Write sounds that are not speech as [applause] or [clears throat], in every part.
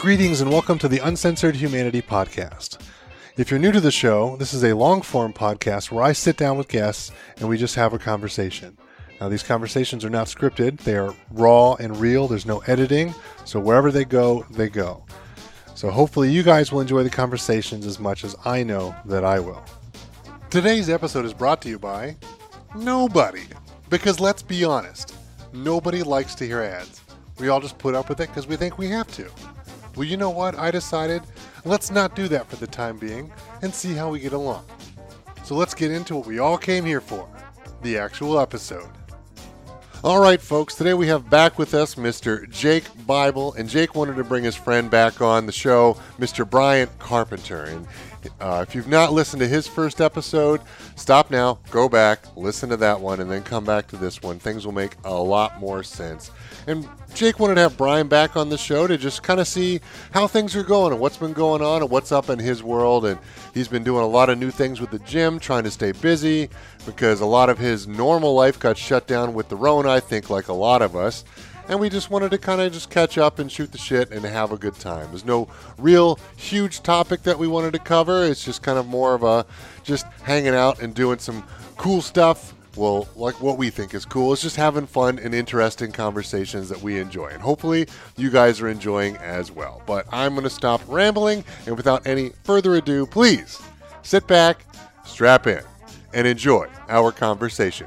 Greetings and welcome to the Uncensored Humanity Podcast. If you're new to the show, this is a long form podcast where I sit down with guests and we just have a conversation. Now, these conversations are not scripted, they are raw and real. There's no editing, so wherever they go, they go. So, hopefully, you guys will enjoy the conversations as much as I know that I will. Today's episode is brought to you by nobody. Because let's be honest, nobody likes to hear ads. We all just put up with it because we think we have to. Well, you know what? I decided let's not do that for the time being and see how we get along. So let's get into what we all came here for the actual episode. All right, folks, today we have back with us Mr. Jake Bible, and Jake wanted to bring his friend back on the show, Mr. Bryan Carpenter. And uh, if you've not listened to his first episode, stop now, go back, listen to that one, and then come back to this one. Things will make a lot more sense. And Jake wanted to have Bryan back on the show to just kind of see how things are going and what's been going on and what's up in his world. And he's been doing a lot of new things with the gym, trying to stay busy because a lot of his normal life got shut down with the Rona, I think, like a lot of us. And we just wanted to kind of just catch up and shoot the shit and have a good time. There's no real huge topic that we wanted to cover. It's just kind of more of a just hanging out and doing some cool stuff well, like what we think is cool. It's just having fun and interesting conversations that we enjoy. And hopefully you guys are enjoying as well. But I'm going to stop rambling and without any further ado, please sit back, strap in, and enjoy our conversation.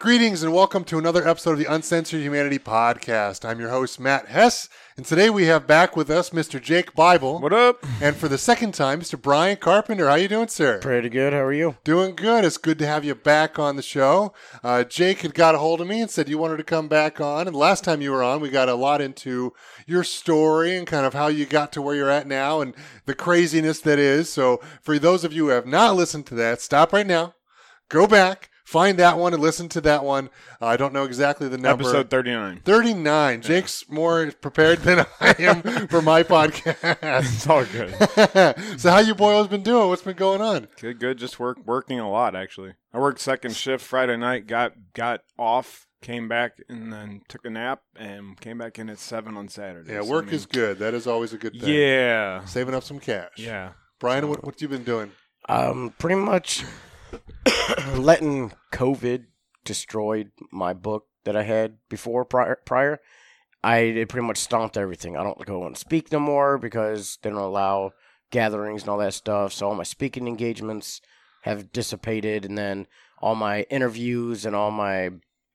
Greetings and welcome to another episode of the Uncensored Humanity Podcast. I'm your host, Matt Hess, and today we have back with us Mr. Jake Bible. What up? And for the second time, Mr. Bryan Carpenter. How you doing, sir? Pretty good. How are you? Doing good. It's good to have you back on the show. Uh, Jake had got a hold of me and said you wanted to come back on. And last time you were on, we got a lot into your story and kind of how you got to where you're at now and the craziness that is. So for those of you who have not listened to that, stop right now, go back find that one and listen to that one. Uh, I don't know exactly the number. Episode 39. 39. Jake's more prepared than [laughs] I am for my [laughs] podcast. It's all good. [laughs] so how you boys been doing? What's been going on? Good, good. Just work, working a lot, actually. I worked second shift Friday night, got got off, came back, and then took a nap, and came back in at 7 on Saturday. Yeah, So, work I mean, is good. That is always a good thing. Yeah. Saving up some cash. Yeah. Bryan, what, what you been doing? Um, pretty much letting COVID destroyed my book that I had before prior. prior. I it pretty much stomped everything. I don't go and speak no more because they don't allow gatherings and all that stuff. So all my speaking engagements have dissipated, and then all my interviews and all my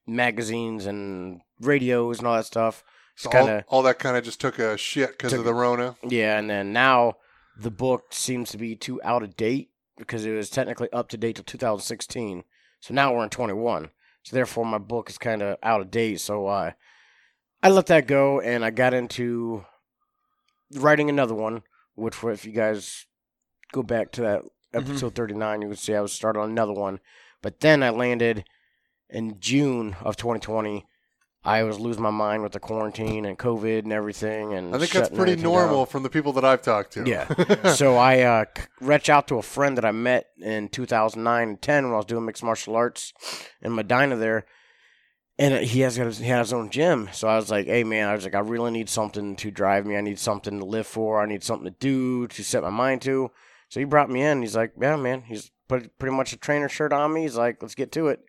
magazines and radios and all that stuff. So kind of all, all that kind of just took a shit because of the Rona. yeah, and then now the book seems to be too out of date because it was technically up to date till 2016. So now we're in 21. So therefore, my book is kind of out of date. So uh, I let that go, and I got into writing another one. Which, if you guys go back to that episode 39, you can see I was starting on another one. But then I landed in June of 2020. I was losing my mind with the quarantine and COVID and everything, and I think that's pretty normal down. from the people that I've talked to. Yeah. [laughs] so I uh, reached out to a friend that I met in 2009 and 10 when I was doing mixed martial arts in Medina there. And uh, he has got his, he has his own gym. So I was like, hey, man, I was like, I really need something to drive me. I need something to live for. I need something to do, to set my mind to. So he brought me in. He's like, yeah, man. He's put pretty much a trainer shirt on me. He's like, let's get to it.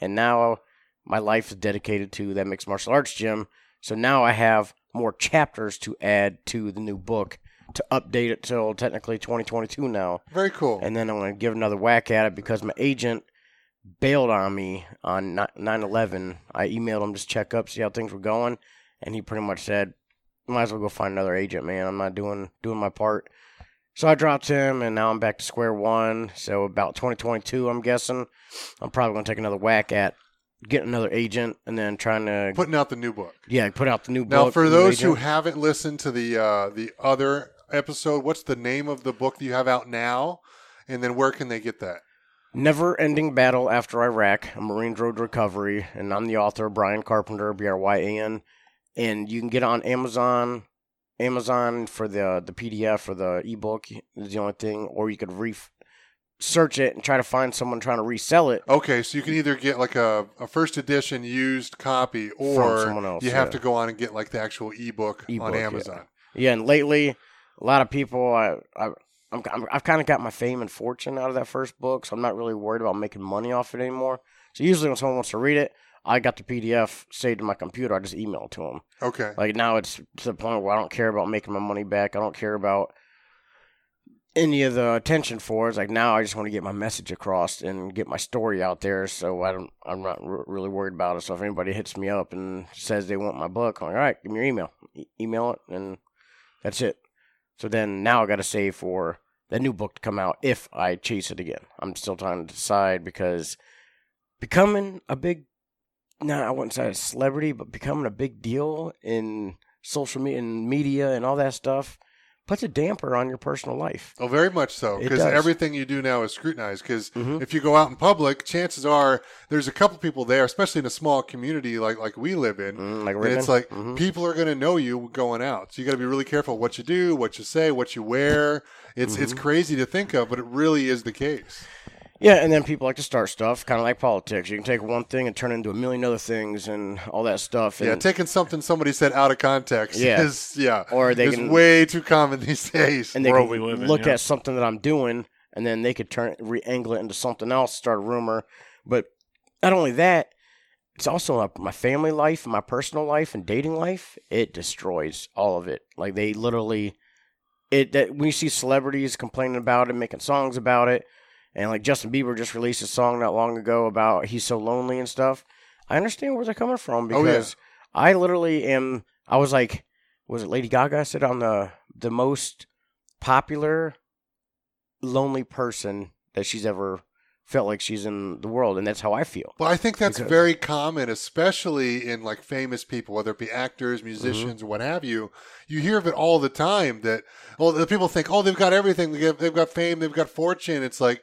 And now my life is dedicated to that mixed martial arts gym. So now I have more chapters to add to the new book to update it till technically 2022 now. Very cool. And then I'm going to give another whack at it because my agent bailed on me on 9 11. I emailed him just check up, see how things were going. And he pretty much said, might as well go find another agent, man. I'm not doing doing my part. So I dropped him, and now I'm back to square one. So about 2022, I'm guessing, I'm probably going to take another whack at getting another agent and then trying to, Putting out the new book. yeah, put out the new Now, book. Now, for those who haven't listened to the uh, the other episode, what's the name of the book that you have out now? And then where can they get that? Never Ending Battle After Iraq, a Marine Road Recovery, and I'm the author, Bryan Carpenter, B R Y A N. And you can get it on Amazon, Amazon for the the PDF or the ebook is the only thing, or you could re search it and try to find someone trying to resell it. Okay, so you can either get like a, a first edition used copy, or else, you have yeah. to go on and get like the actual ebook, Ebook, on yeah. Amazon. Yeah, and lately, a lot of people, I, I, I'm, I'm, I've kind of got my fame and fortune out of that first book, so I'm not really worried about making money off it anymore. So usually, when someone wants to read it, I got the PDF saved in my computer. I just email it to them. Okay. Like now, it's to the point where I don't care about making my money back. I don't care about any of the attention for. It's like now, I just want to get my message across and get my story out there. So I don't, I'm not r- really worried about it. So if anybody hits me up and says they want my book, I'm like, all right, give me your email, e- email it, and that's it. So then now I got to save for that new book to come out if I chase it again. I'm still trying to decide because becoming a big, no, I wouldn't say a celebrity, but becoming a big deal in social media and media and all that stuff puts a damper on your personal life. Oh, very much so. Because everything you do now is scrutinized. Because Mhm. if you go out in public, chances are there's a couple people there, especially in a small community like like we live in. Mm, like And it's like Mhm. people are going to know you going out, so you got to be really careful what you do, what you say, what you wear. It's it's Mm-hmm. crazy to think of, but it really is the case. Yeah, and then people like to start stuff, kind of like politics. You can take one thing and turn it into a million other things and all that stuff. And Yeah, taking something somebody said out of context Yeah. is yeah, Or they is can- way too common these days. and they world can we live in, look yeah. at something that I'm doing, and then they could turn re-angle it into something else, start a rumor. But not only that, it's also uh, my family life, my personal life, and dating life. It destroys all of it. Like they literally, it that when you see celebrities complaining about it, making songs about it, and like Justin Bieber just released a song not long ago about he's so lonely and stuff. I understand where they're coming from Oh, yeah. because I literally am. I was like, was it Lady Gaga said on the the most popular lonely person that she's ever felt like she's in the world, and that's how I feel. Well, I think that's Because- very common, especially in like famous people, whether it be actors, Mm-hmm. musicians, what have you. You hear of it all the time. That well, the people think, oh, they've got everything. They've got fame. They've got fortune. It's like,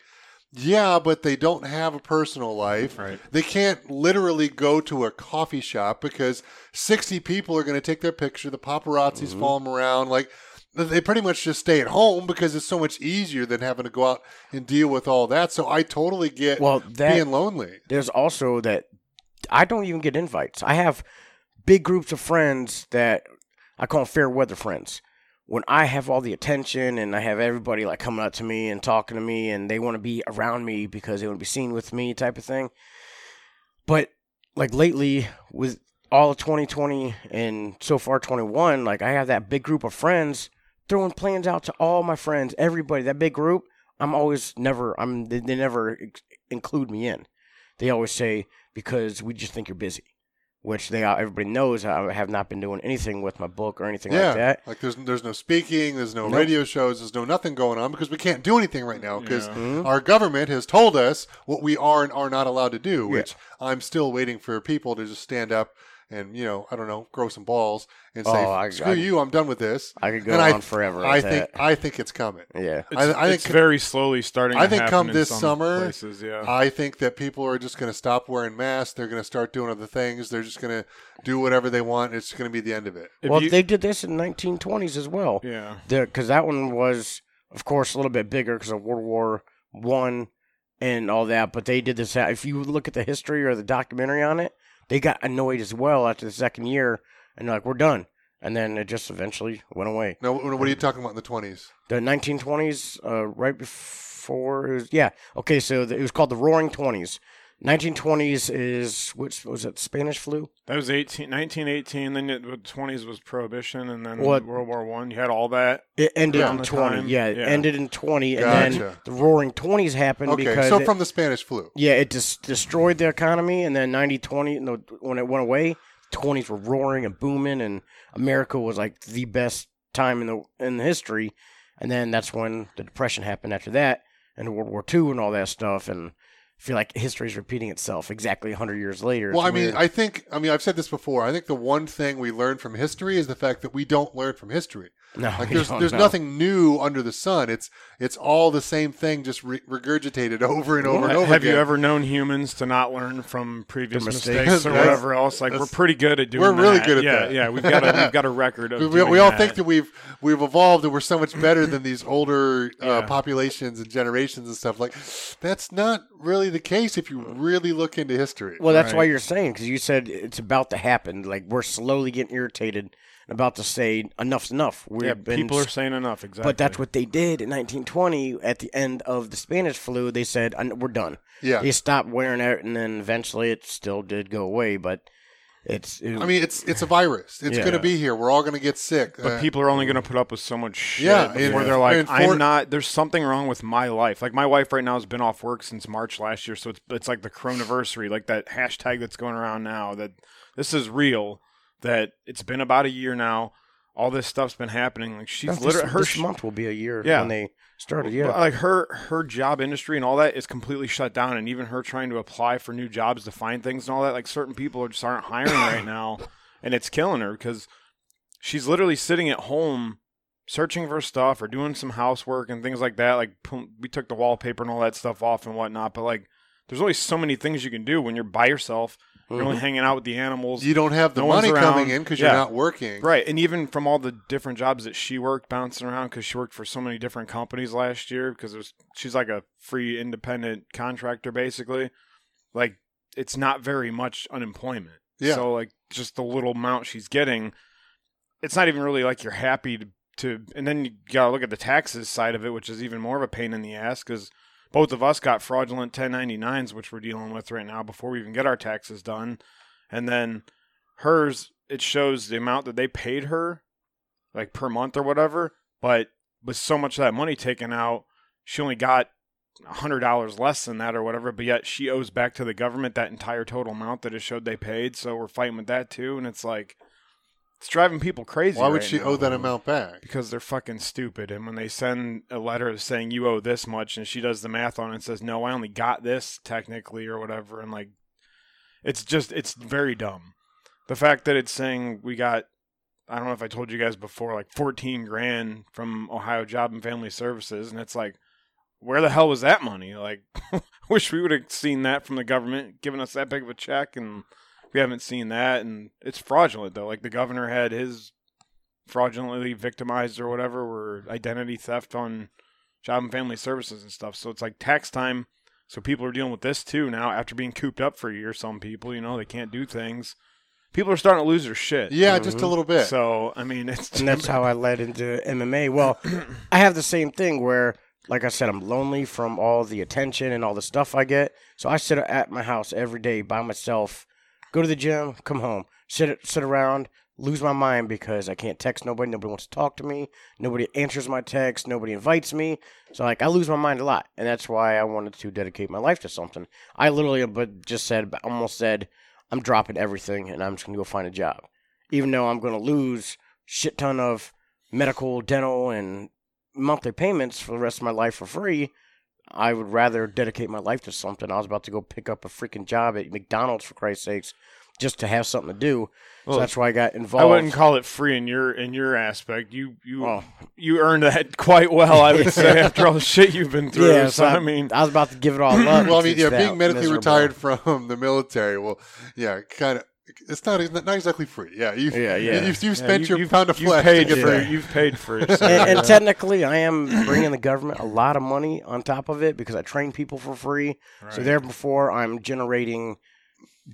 yeah, but they don't have a personal life. Right. They can't literally go to a coffee shop because sixty people are going to take their picture. The paparazzi's Mm-hmm. follow them around. Like they pretty much just stay at home because it's so much easier than having to go out and deal with all that. So I totally get Well, that being lonely. there's also that I don't even get invites. I have big groups of friends that I call fair weather friends. When I have all the attention and I have everybody like coming up to me and talking to me and they want to be around me because they want to be seen with me type of thing. But like lately with all of 2020 and so far 21, like I have that big group of friends throwing plans out to all my friends, everybody, that big group. I'm always never, I'm, they, they never include me in. They always say, because we just think you're busy, which they are, everybody knows I have not been doing anything with my book or anything yeah, like that. like there's there's no speaking, there's no Nope. radio shows, there's no nothing going on because we can't do anything right now because Yeah. Mhm. our government has told us what we are and are not allowed to do. Which I'm still waiting for people to just stand up and you know I don't know grow some balls and say Oh, I- screw I- you, I'm done with this. I could go And on I- forever. I with think that. I think it's coming. yeah. It's, I- I it's think- very slowly starting. I to think happen come in this some summer, places, yeah. I think that people are just going to stop wearing masks. They're going to start doing other things. They're just going to do whatever they want. It's going to be the end of it. If well, you- they did this in 1920s as well. yeah, because that one was, of course, a little bit bigger because of World War One and all that. But they did this. If you look at the history or the documentary on it, they got annoyed as well after the second year, and they're like, "We're done." And then it just eventually went away. Now, what are you talking about in the 20s? The 1920s, uh, right before it was, yeah, okay. So the, it was called the Roaring Twenties. 1920s is which was it? Spanish flu. that was 18, 1918. Then it, the 20s was Prohibition, and then What- World War One. You had all that. It ended in 20. time, Yeah, it yeah. ended in 20, and then the Roaring Twenties happened Okay, because so it- from the Spanish flu. Yeah, it just destroyed the economy, and then 90 20, no, when it went away, 20s were roaring and booming, and America was like the best time in the in the history. And then that's when the Depression happened after that, and World War II and all that stuff. And I feel like history is repeating itself exactly 100 years later. Well, I mean, weird. I think, I mean, I've said this before. I think the one thing we learn from history is the fact that we don't learn from history. No, Like there's there's know. nothing new under the sun. It's it's all the same thing, just re- regurgitated [laughs] over and over and over Have again. you ever known humans to not learn from previous mistakes, mistakes. or whatever else? Like we're pretty good at doing. That. We're really that. good at yeah, that. Yeah, we've got a we've got a record [laughs] of. we, we, doing we all that. think that we've we've evolved and we're so much better than [laughs] these older uh, populations and generations and stuff. Like that's not really the case if you really look into history. Well, that's why you're saying because you said it's about to happen. Like we're slowly getting irritated and about to say enough's enough. We've Yeah, been people are saying enough. Exactly. But that's what they did in 1920 at the end of the Spanish flu. They said we're done. yeah, They stopped wearing it, and then eventually it still did go away. But it's it, I mean it's it's a virus. It's Yeah. going to be here. We're all going to get sick. But Uh, people are only going to put up with so much shit Yeah, before and- they're like, and for- I'm not. There's something wrong with my life. Like my wife right now has been off work since March last year, so it's it's like the coronaversary, like that hashtag that's going around now. That this is real. That it's been about a year now. All this stuff's been happening. Like she's this, literally her this month will be a year Yeah. when they started. Yeah, like her her job industry and all that is completely shut down and even her trying to apply for new jobs to find things and all that like certain people are just aren't hiring [coughs] right now and it's killing her because she's literally sitting at home searching for stuff or doing some housework and things like that like we took the wallpaper and all that stuff off and whatnot but like there's only so many things you can do when you're by yourself you're only Mhm. hanging out with the animals you don't have the no money coming in because Yeah. you're not working. Right, and even from all the different jobs that she worked, bouncing around because she worked for so many different companies last year. Because it was she's like a free independent contractor, basically. Like it's not very much unemployment. Yeah. So like just the little amount she's getting, it's not even really like you're happy to. to and then you gotta look at the taxes side of it, which is even more of a pain in the ass because both of us got fraudulent 1099s, which we're dealing with right now before we even get our taxes done, and then hers it shows the amount that they paid her like per month or whatever. But with so much of that money taken out she only got a hundred dollars less than that or whatever but yet she owes back to the government that entire total amount that it showed they paid. So we're fighting with that too. And it's like it's driving people crazy Why would right she now. owe that amount back? because they're fucking stupid and when they send a letter saying you owe this much and she does the math on it and says no i only got this technically or whatever and like it's just it's very dumb the fact that it's saying we got i don't know if i told you guys before like 14 grand from ohio job and family services and it's like where the hell was that money like [laughs] wish we would have seen that from the government giving us that big of a check and we haven't seen that and it's fraudulent though like the governor had his fraudulently victimized or whatever or identity theft on job and family services and stuff so it's like tax time so people are dealing with this too now after being cooped up for a year some people you know they can't do things people are starting to lose their shit Yeah, just a Mhm. little bit. so i mean it's and that's how I led into MMA. Well, [clears throat] I have the same thing where, like I said, I'm lonely from all the attention and all the stuff I get. So I sit at my house every day by myself, go to the gym, come home, sit sit around, lose my mind because I can't text nobody. Nobody wants to talk to me. Nobody answers my text. Nobody invites me. So like I lose my mind a lot, and that's why I wanted to dedicate my life to something. I literally, but just said, almost said, I'm dropping everything and I'm just gonna go find a job, even though I'm gonna lose shit ton of medical, dental, and monthly payments for the rest of my life for free. I would rather dedicate my life to something. I was about to go pick up a freaking job at McDonald's for Christ's sakes, just to have something to do. Well, so that's why I got involved. I wouldn't call it free in your in your aspect. You you Oh. you earned that quite well, I would [laughs] say, after all the shit you've been through. Yeah, so so I mean, I was about to give it all up. well, I mean, yeah, being medically miserable. retired from the military, well, yeah, kind of. It's not it's not exactly free. Yeah, you Yeah, yeah. You've, you've yeah, spent you- your you've- pound of you've flesh paid to get for there. you've paid for it. [laughs] so, and, and technically, I am bringing the government a lot of money on top of it because I train people for free. So Right. therefore, I'm generating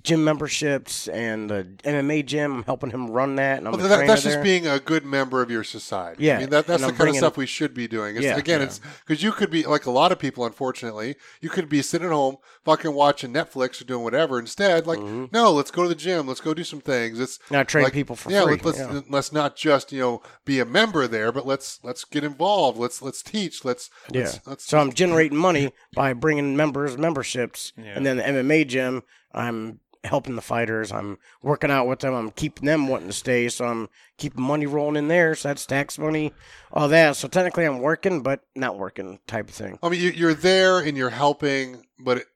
gym memberships and the MMA gym. I'm helping him run that, and I'm Well, the that, trainer that's just there. being a good member of your society. Yeah, I mean that, that's and the I'm kind bringing- of stuff we should be doing. It's, Yeah. again, Yeah. it's because you could be like a lot of people. Unfortunately, you could be sitting at home, fucking watching Netflix or doing whatever. Instead, like, Mhm. no, let's go to the gym. Let's go do some things. It's And I train like, people for yeah, free. Let, let's yeah. let's not just you know be a member there, but let's let's get involved. Let's let's teach. Let's Yeah. Let's, let's, So I'm generating money by bringing members memberships, Yeah. and then the MMA gym, I'm helping the fighters. I'm working out with them. I'm keeping them wanting to stay. So I'm keeping money rolling in there. So that's tax money, all that. So technically, I'm working, but not working type of thing. I mean, you, you're there and you're helping, but it,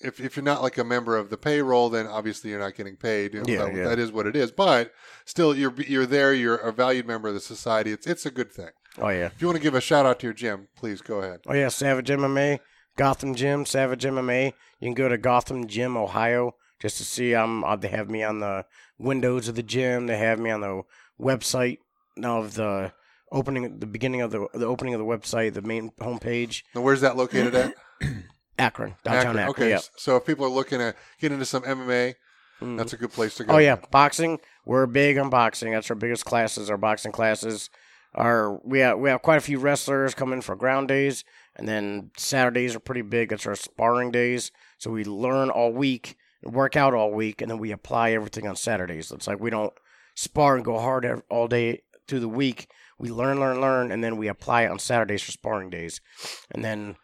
if if you're not like a member of the payroll, then obviously you're not getting paid. You know, Yeah, that, yeah. that is what it is. But still, you're you're there. You're a valued member of the society. It's it's a good thing. Oh yeah. If you want to give a shout out to your gym, please go ahead. Oh yeah, Savage MMA, Gotham Gym, Savage MMA. You can go to Gotham Gym, Ohio, just to see. Um, uh, they have me on the windows of the gym. They have me on the website of the opening, the beginning of the the opening of the website, the main homepage. Now, where's that located at? [clears throat] Akron, downtown Akron. Okay, yeah. so if people are looking at get into some MMA, Mhm. that's a good place to go. Oh yeah, boxing. We're big on boxing. That's our biggest classes. Our boxing classes. are we have we have quite a few wrestlers coming for ground days, and then Saturdays are pretty big. That's our sparring days. So we learn all week, and work out all week, and then we apply everything on Saturdays. It's like we don't spar and go hard all day through the week. We learn, learn, learn, and then we apply it on Saturdays for sparring days, and then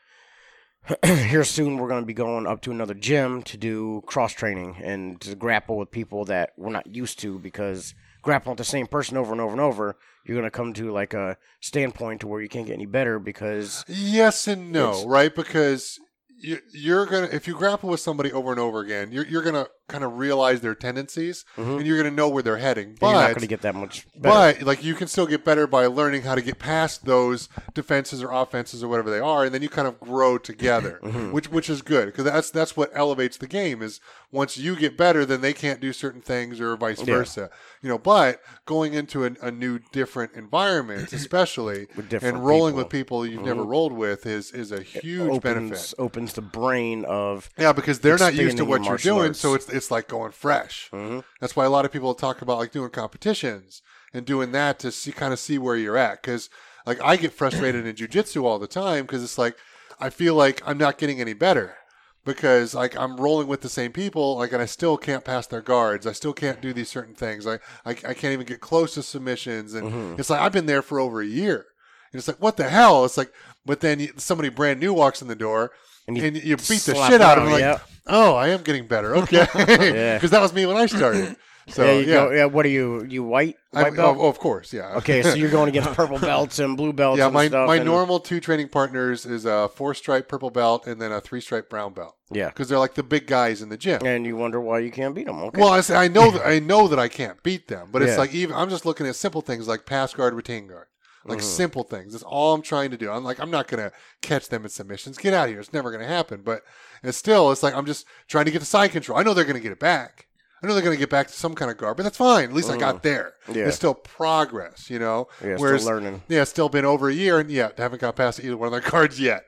[clears throat] here soon we're going to be going up to another gym to do cross training and to grapple with people that we're not used to because grappling with the same person over and over and over you're going to come to like a standpoint to where you can't get any better because Yes and no, right? Because you, you're gonna if you grapple with somebody over and over again, you're you're gonna kind of realize their tendencies, Mhm. and you're gonna know where they're heading. you're not But going to get that much better. but like you can still get better by learning how to get past those defenses or offenses or whatever they are, and then you kind of grow together, [laughs] Mm-hmm. which which is good because that's that's what elevates the game. Is once you get better, then they can't do certain things or vice Yeah. versa. You know, but going into an, a new different environment, [clears throat] especially With different and rolling people. with people you've never rolled with, is is a huge opens, benefit. opens the brain of Yeah, because they're not used to what you're doing, arts. so it's it's like going fresh. Mhm. That's why a lot of people talk about like doing competitions and doing that to see kind of see where you're at. Because like I get frustrated in jujitsu all the time because it's like I feel like I'm not getting any better because like I'm rolling with the same people, like and I still can't pass their guards. I still can't do these certain things. I I, I can't even get close to submissions, and Mm-hmm. it's like I've been there for over a year. And it's like, what the hell? It's like, but then somebody brand new walks in the door, And and you you, beat the shit out of them. Like, yeah. oh, I am getting better. [laughs] Okay, because Yeah. [laughs] that was me when I started. So yeah, yeah, Go, yeah. What are you? You white? White belt? oh, of course, yeah. Okay, so you're going against [laughs] purple belts and blue belts. yeah, and my stuff, my and- normal two training partners is a four stripe purple belt and then a three stripe brown belt Yeah, because they're like the big guys in the gym. and you wonder why you can't beat them. Okay. Well, I, say, I know that I know that I can't beat them, but it's Yeah. like even I'm just looking at simple things like pass guard, retain guard, like Mm-hmm. simple things. That's all I'm trying to do. I'm like I'm not gonna catch them in submissions. Get out of here. It's never gonna happen. But it's still it's like I'm just trying to get the side control. I know they're gonna get it back. I know they're gonna get back to some kind of guard, but that's fine. At least I got there. Mm-hmm. Yeah. It's still progress, you know. Yeah, still learning. yeah, it's still been over a year, and yeah, haven't got past either one of their [laughs] cards yet.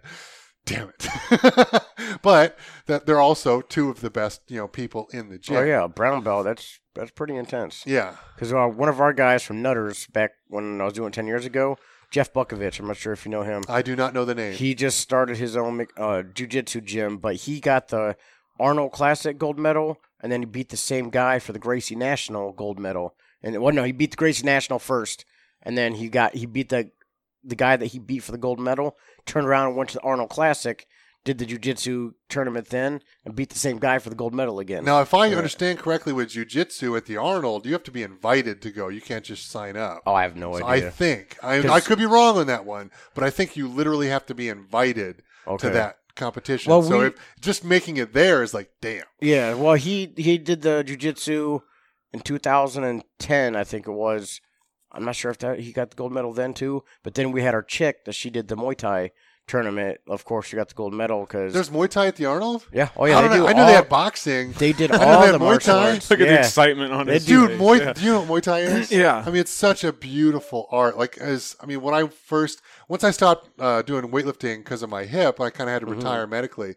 Damn it! [laughs] but that they're also two of the best, you know, people in the gym. Oh yeah, brown belt. That's that's pretty intense. Yeah. Because uh, one of our guys from Nutters back when I was doing ten years ago, Jeff Bukovich. I'm not sure if you know him. I do not know the name. He just started his own uh, jujitsu gym, but he got the Arnold Classic gold medal, and then he beat the same guy for the Gracie National gold medal. And well, no, he beat the Gracie National first, and then he got he beat the the guy that he beat for the gold medal. Turned around and went to the Arnold Classic, did the jujitsu tournament then, and beat the same guy for the gold medal again. now, if I Yeah. understand correctly, with jujitsu at the Arnold, you have to be invited to go. You can't just sign up. Oh, I have no So I think I, I could be wrong on that one, but I think you literally have to be invited Okay. to that competition. Well, so we- if just making it there is like, damn. Yeah, well, he he did the jujitsu in 2010, I think it was. I'm not sure if that he got the gold medal then too. But then we had our chick that she did the Muay Thai tournament. Of course, you got the gold medal because There's Muay Thai at the Arnold. yeah, oh yeah, I, they don't do. know. [laughs] I knew all, they had boxing. they did all they the Muay martial Thai. arts. Look at the excitement on it. Dude, face. Muay, Yeah. do you know what Muay Thai is? [laughs] Yeah. I mean, it's such a beautiful art. Like, as I mean, when I first, once I stopped uh, doing weightlifting because of my hip, I kind of had to Mm-hmm. retire medically.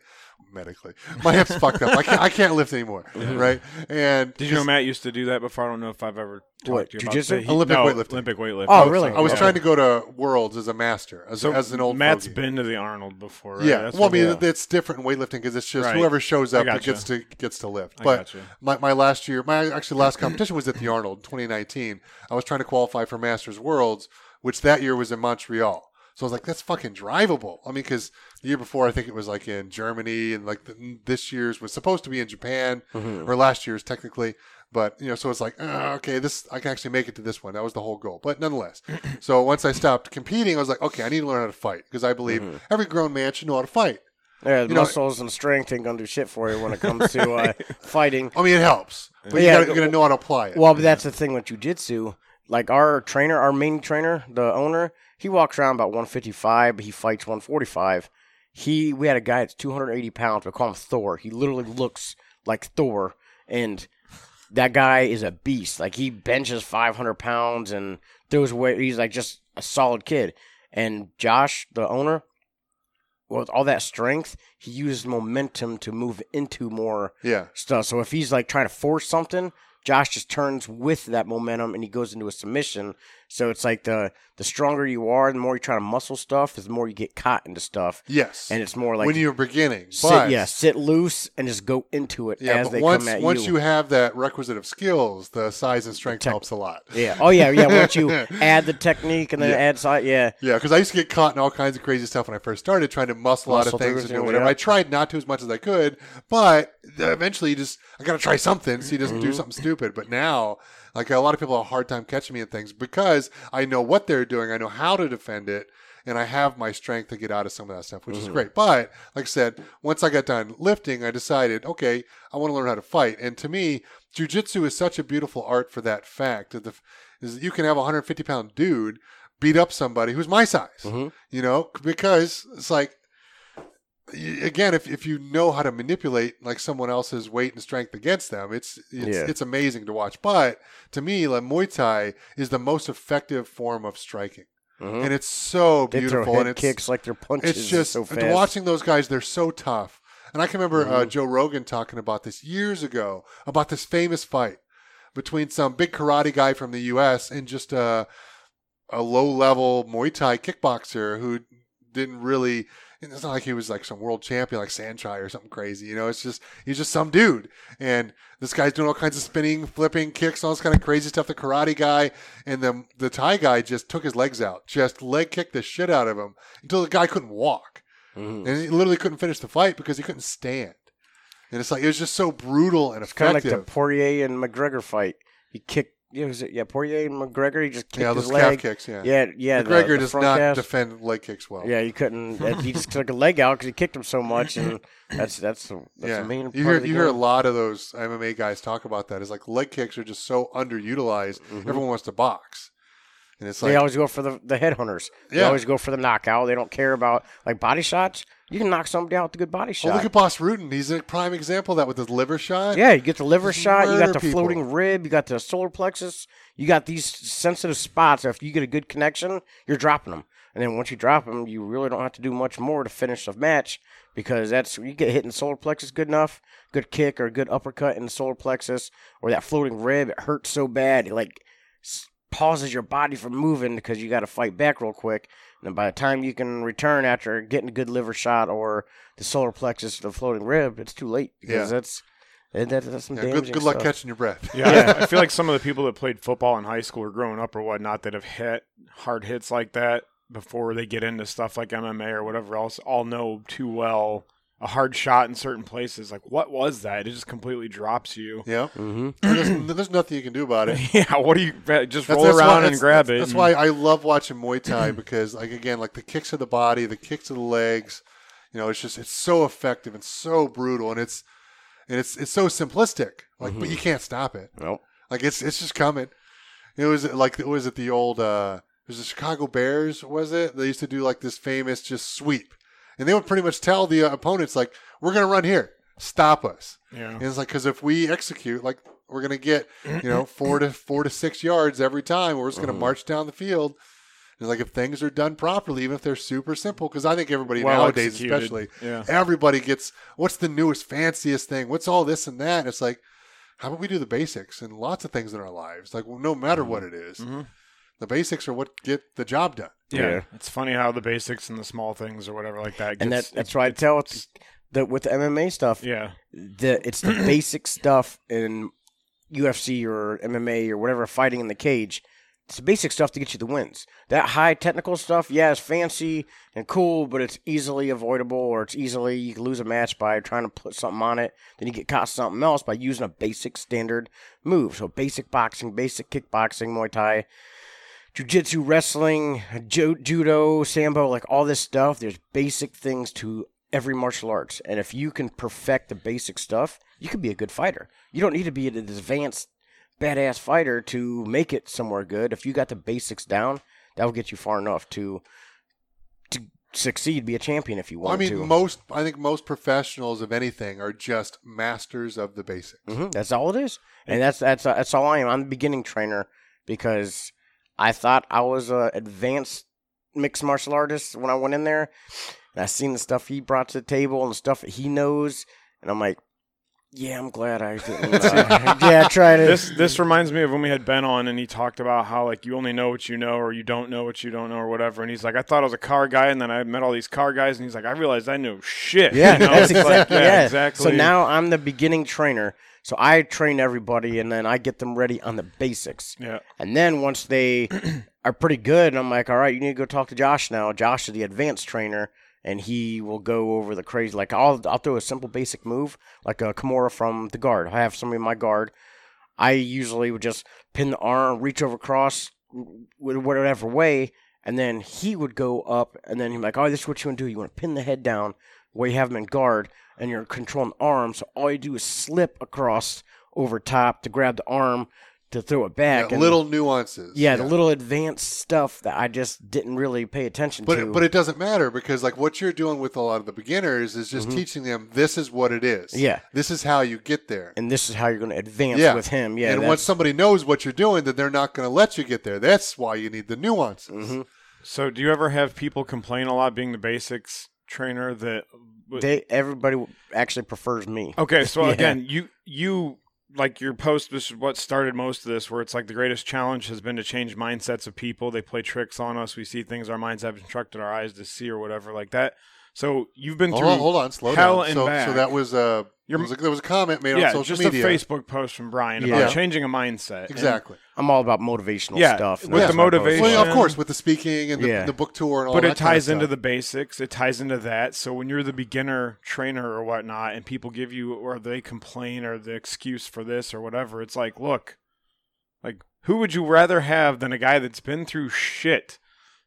Medically, my hip's fucked up. I can't, I can't lift anymore, Mm-hmm. right? And Did you know Matt used to do that before? I don't know if I've ever talked What, to you about jujitsu? that. He- Olympic no, weightlifting. Olympic weightlifting. Oh, really? I was Okay. trying to go to Worlds as a master, as, So as an old Matt's fogey. been to the Arnold before. Right? Yeah, That's well, I mean, yeah. it's different in weightlifting because it's just Right. whoever shows up gotcha. gets to gets to lift. But my, my last year, my actually last competition was at the Arnold, 2019. I was trying to qualify for Masters Worlds, which that year was in Montreal. So I was like, that's fucking drivable. I mean, because the year before, I think it was like in Germany, and like the, this year's was supposed to be in Japan, Mm-hmm. or last year's technically. But you know, so it's like, uh, okay, this I can actually make it to this one. That was the whole goal. But nonetheless, [clears throat] so once I stopped competing, I was like, okay, I need to learn how to fight because I believe Mm-hmm. every grown man should know how to fight. Yeah, You know- muscles and strength ain't gonna do shit for you when it comes to uh, [laughs] fighting. I mean, it helps, but you Yeah, gotta, you got to know how to apply it. Well, but that's the thing with jujitsu. Like our trainer, our main trainer, the owner, he walks around about 155, but he fights 145. He, we had a guy that's 280 pounds. We call him Thor. He literally looks like Thor, and that guy is a beast. Like he benches 500 pounds and throws weight. He's like just a solid kid. And Josh, the owner, with all that strength, he uses momentum to move into more yeah, stuff. So if he's like trying to force something, Josh just turns with that momentum and he goes into a submission. So it's like the the stronger you are, the more you try to muscle stuff, is the more you get caught into stuff. yes. And it's more like when you're beginning, sit, but yeah, sit loose and just go into it yeah, as they once come at once you. you have that requisite of skills, the size and strength helps a lot. yeah. Oh yeah, yeah. Once you [laughs] add the technique and then Yeah. add side, yeah. Yeah, because I used to get caught in all kinds of crazy stuff when I first started, trying to muscle, out Muscle of things and do whatever. yeah. I tried not to as much as I could, but eventually, you just I got to try something so he doesn't Mm-hmm. do something stupid. But now, like a lot of people have a hard time catching me in things because I know what they're doing, I know how to defend it, and I have my strength to get out of some of that stuff, which is Mm-hmm. great. But like I said, once I got done lifting, I decided, okay, I want to learn how to fight. And to me, jujitsu is such a beautiful art for that fact that the is that you can have a 150 pound dude beat up somebody who's my size Mhm. you know because it's like again if, if you know how to manipulate like someone else's weight and strength against them it's it's, Yeah. it's amazing to watch but to me like muay thai is the most effective form of striking Mhm. and it's so beautiful and it's kicks like their punches. it's just so watching those guys they're so tough and i can remember uh, Mhm. joe rogan talking about this years ago about this famous fight between some big karate guy from the us and just a, a low level muay thai kickboxer who didn't really [laughs] it's not like he was like some world champion like Saenchai or something crazy, you know. It's just he's just some dude, and this guy's doing all kinds of spinning, flipping kicks, all this kind of crazy stuff. The karate guy and the the Thai guy just took his legs out, just leg kicked the shit out of him until the guy couldn't walk, Mhm. and he literally couldn't finish the fight because he couldn't stand. And it's like it was just so brutal and effective. It's Kind of like the Poirier and McGregor fight. He kicked. Yeah, was it? Yeah, Poirier and McGregor. He just kicked yeah, his those calf leg. kicks. Yeah, Yeah, yeah. McGregor the does not cast. defend leg kicks well. Yeah, you couldn't. [laughs] he just took a leg out because he kicked him so much, and that's that's the, that's yeah, the main part you hear the you hear a lot of those MMA guys talk about that. Is like leg kicks are just so underutilized. Everyone wants to box, and it's like Mm-hmm. they always go for the the headhunters. They always go for the knockout. They don't care about like body shots. You can knock somebody out with a good body oh, shot. look at Bas Rutten. He's a prime example of that with his liver shot. yeah, you get the liver Just shot. You got the people. floating rib. You got the solar plexus. You got these sensitive spots. If you get a good connection, you're dropping them. And then once you drop them, you really don't have to do much more to finish the match because that's you get hit in the solar plexus good enough, good kick or a good uppercut in the solar plexus or that floating rib. It hurts so bad, it like pauses your body from moving because you got to fight back real quick. And by the time you can return after getting a good liver shot or the solar plexus, the floating rib, it's too late because Yeah. that's that, that- that's some Yeah, good, good luck stuff. catching your breath. Yeah, I [laughs] feel like some of the people that played football in high school or growing up or whatnot that have hit hard hits like that before they get into stuff like MMA or whatever else all know too well a hard shot in certain places. Like, what was that? It just completely drops you. Yeah, Mm-hmm. there's, there's nothing you can do about it. [laughs] yeah, what do you just That's- roll that's why- around and grab that's- it? That's and- why I love watching Muay Thai [clears throat] because, like, again, like the kicks of the body, the kicks of the legs. You know, it's just it's so effective and so brutal, and it's and it's it's so simplistic. Like, but you can't stop it. Nope. Like it's it's just coming. It was like it was it the old uh it was the Chicago Bears was it? They used to do like this famous just sweep, and they would pretty much tell the uh, opponents like we're gonna run here, stop us. yeah. And it's like because if we execute, like we're gonna get you know [clears throat] four to four to six yards every time. We're just gonna Mhm. march down the field. It's like if things are done properly, even if they're super simple, because I think everybody Well nowadays, executed. especially, Yeah. everybody gets what's the newest, fanciest thing? What's all this and that? And it's like, how about we do the basics and lots of things in our lives? Like, well, no matter what it is, Mhm. the basics are what get the job done. Yeah. Yeah. It's funny how the basics and the small things or whatever like that. And gets- that, that's why I tell it's, that with the MMA stuff, Yeah. the it's the [clears throat] basic stuff in UFC or MMA or whatever fighting in the cage. It's the basic stuff to get you the wins. That high technical stuff, yeah, it's fancy and cool, but it's easily avoidable or it's easily you can lose a match by trying to put something on it. Then you get caught something else by using a basic standard move. So basic boxing, basic kickboxing, Muay Thai, jiu-jitsu, wrestling, ju- judo, sambo, like all this stuff. There's basic things to every martial arts. And if you can perfect the basic stuff, you can be a good fighter. You don't need to be an advanced badass fighter to make it somewhere good. If you got the basics down, that will get you far enough to to succeed, be a champion if you want. Well, I mean, to. most I think most professionals of anything are just masters of the basics. hmm That's all it is, and that's that's that's all I am. I'm the beginning trainer because I thought I was a advanced mixed martial artist when I went in there. And I seen the stuff he brought to the table and the stuff that he knows, and I'm like, yeah, I'm glad I didn't. Uh, [laughs] [laughs] yeah, try to. this this reminds me of when we had Ben on and he talked about how like you only know what you know or you don't know what you don't know or whatever and he's like I thought I was a car guy and then I met all these car guys and he's like I realized I knew shit Yeah, [laughs] you know? that's It's like, exactly yeah, exactly So now I'm the beginning trainer. So I train everybody, and then I get them ready on the basics. yeah And then once they [clears throat] are pretty good, I'm like, all right, you need to go talk to Josh now. Josh is the advanced trainer, and he will go over the crazy. Like I'll I'll throw a simple basic move, like a Kimura from the guard. I have somebody in my guard. I usually would just pin the arm, reach over cross, with whatever way, and then he would go up, and then he'd be like, oh, this is what you want to do. You want to pin the head down where you have him in guard, and you're controlling the arm. So all you do is slip across over top to grab the arm to throw it back. Yeah, and- little nuances. yeah, the little advanced stuff that I just didn't really pay attention But to. it, but it doesn't matter because like what you're doing with a lot of the beginners is just teaching them this is what it is. Mm-hmm. Yeah. This is how you get there. and this is how you're going to advance Yeah. with him. Yeah, and once somebody knows what you're doing, then they're not going to let you get there. That's why you need the nuances. Mm-hmm. so do you ever have people complain a lot being the basics trainer that they everybody actually prefers me. Okay, so [laughs] Yeah. again, you you like your post this is what started most of this where it's like the greatest challenge has been to change mindsets of people. They play tricks on us. We see things our minds have instructed our eyes to see or whatever like that. So you've been Hold through on, hold on, slow hell down. and so, back. so that was uh, You're- there was, a, there was a comment made yeah, on social just media. a Facebook post from Bryan Yeah. about changing a mindset. And- Exactly. I'm all about motivational Yeah, stuff. with the motivation- Well, yeah, of course, with the speaking and the, Yeah. the book tour and all that. but that it ties kind of into stuff. the basics. It ties into that. So when you're the beginner trainer or whatnot, and people give you or they complain or the excuse for this or whatever, it's like, look, like who would you rather have than a guy that's been through shit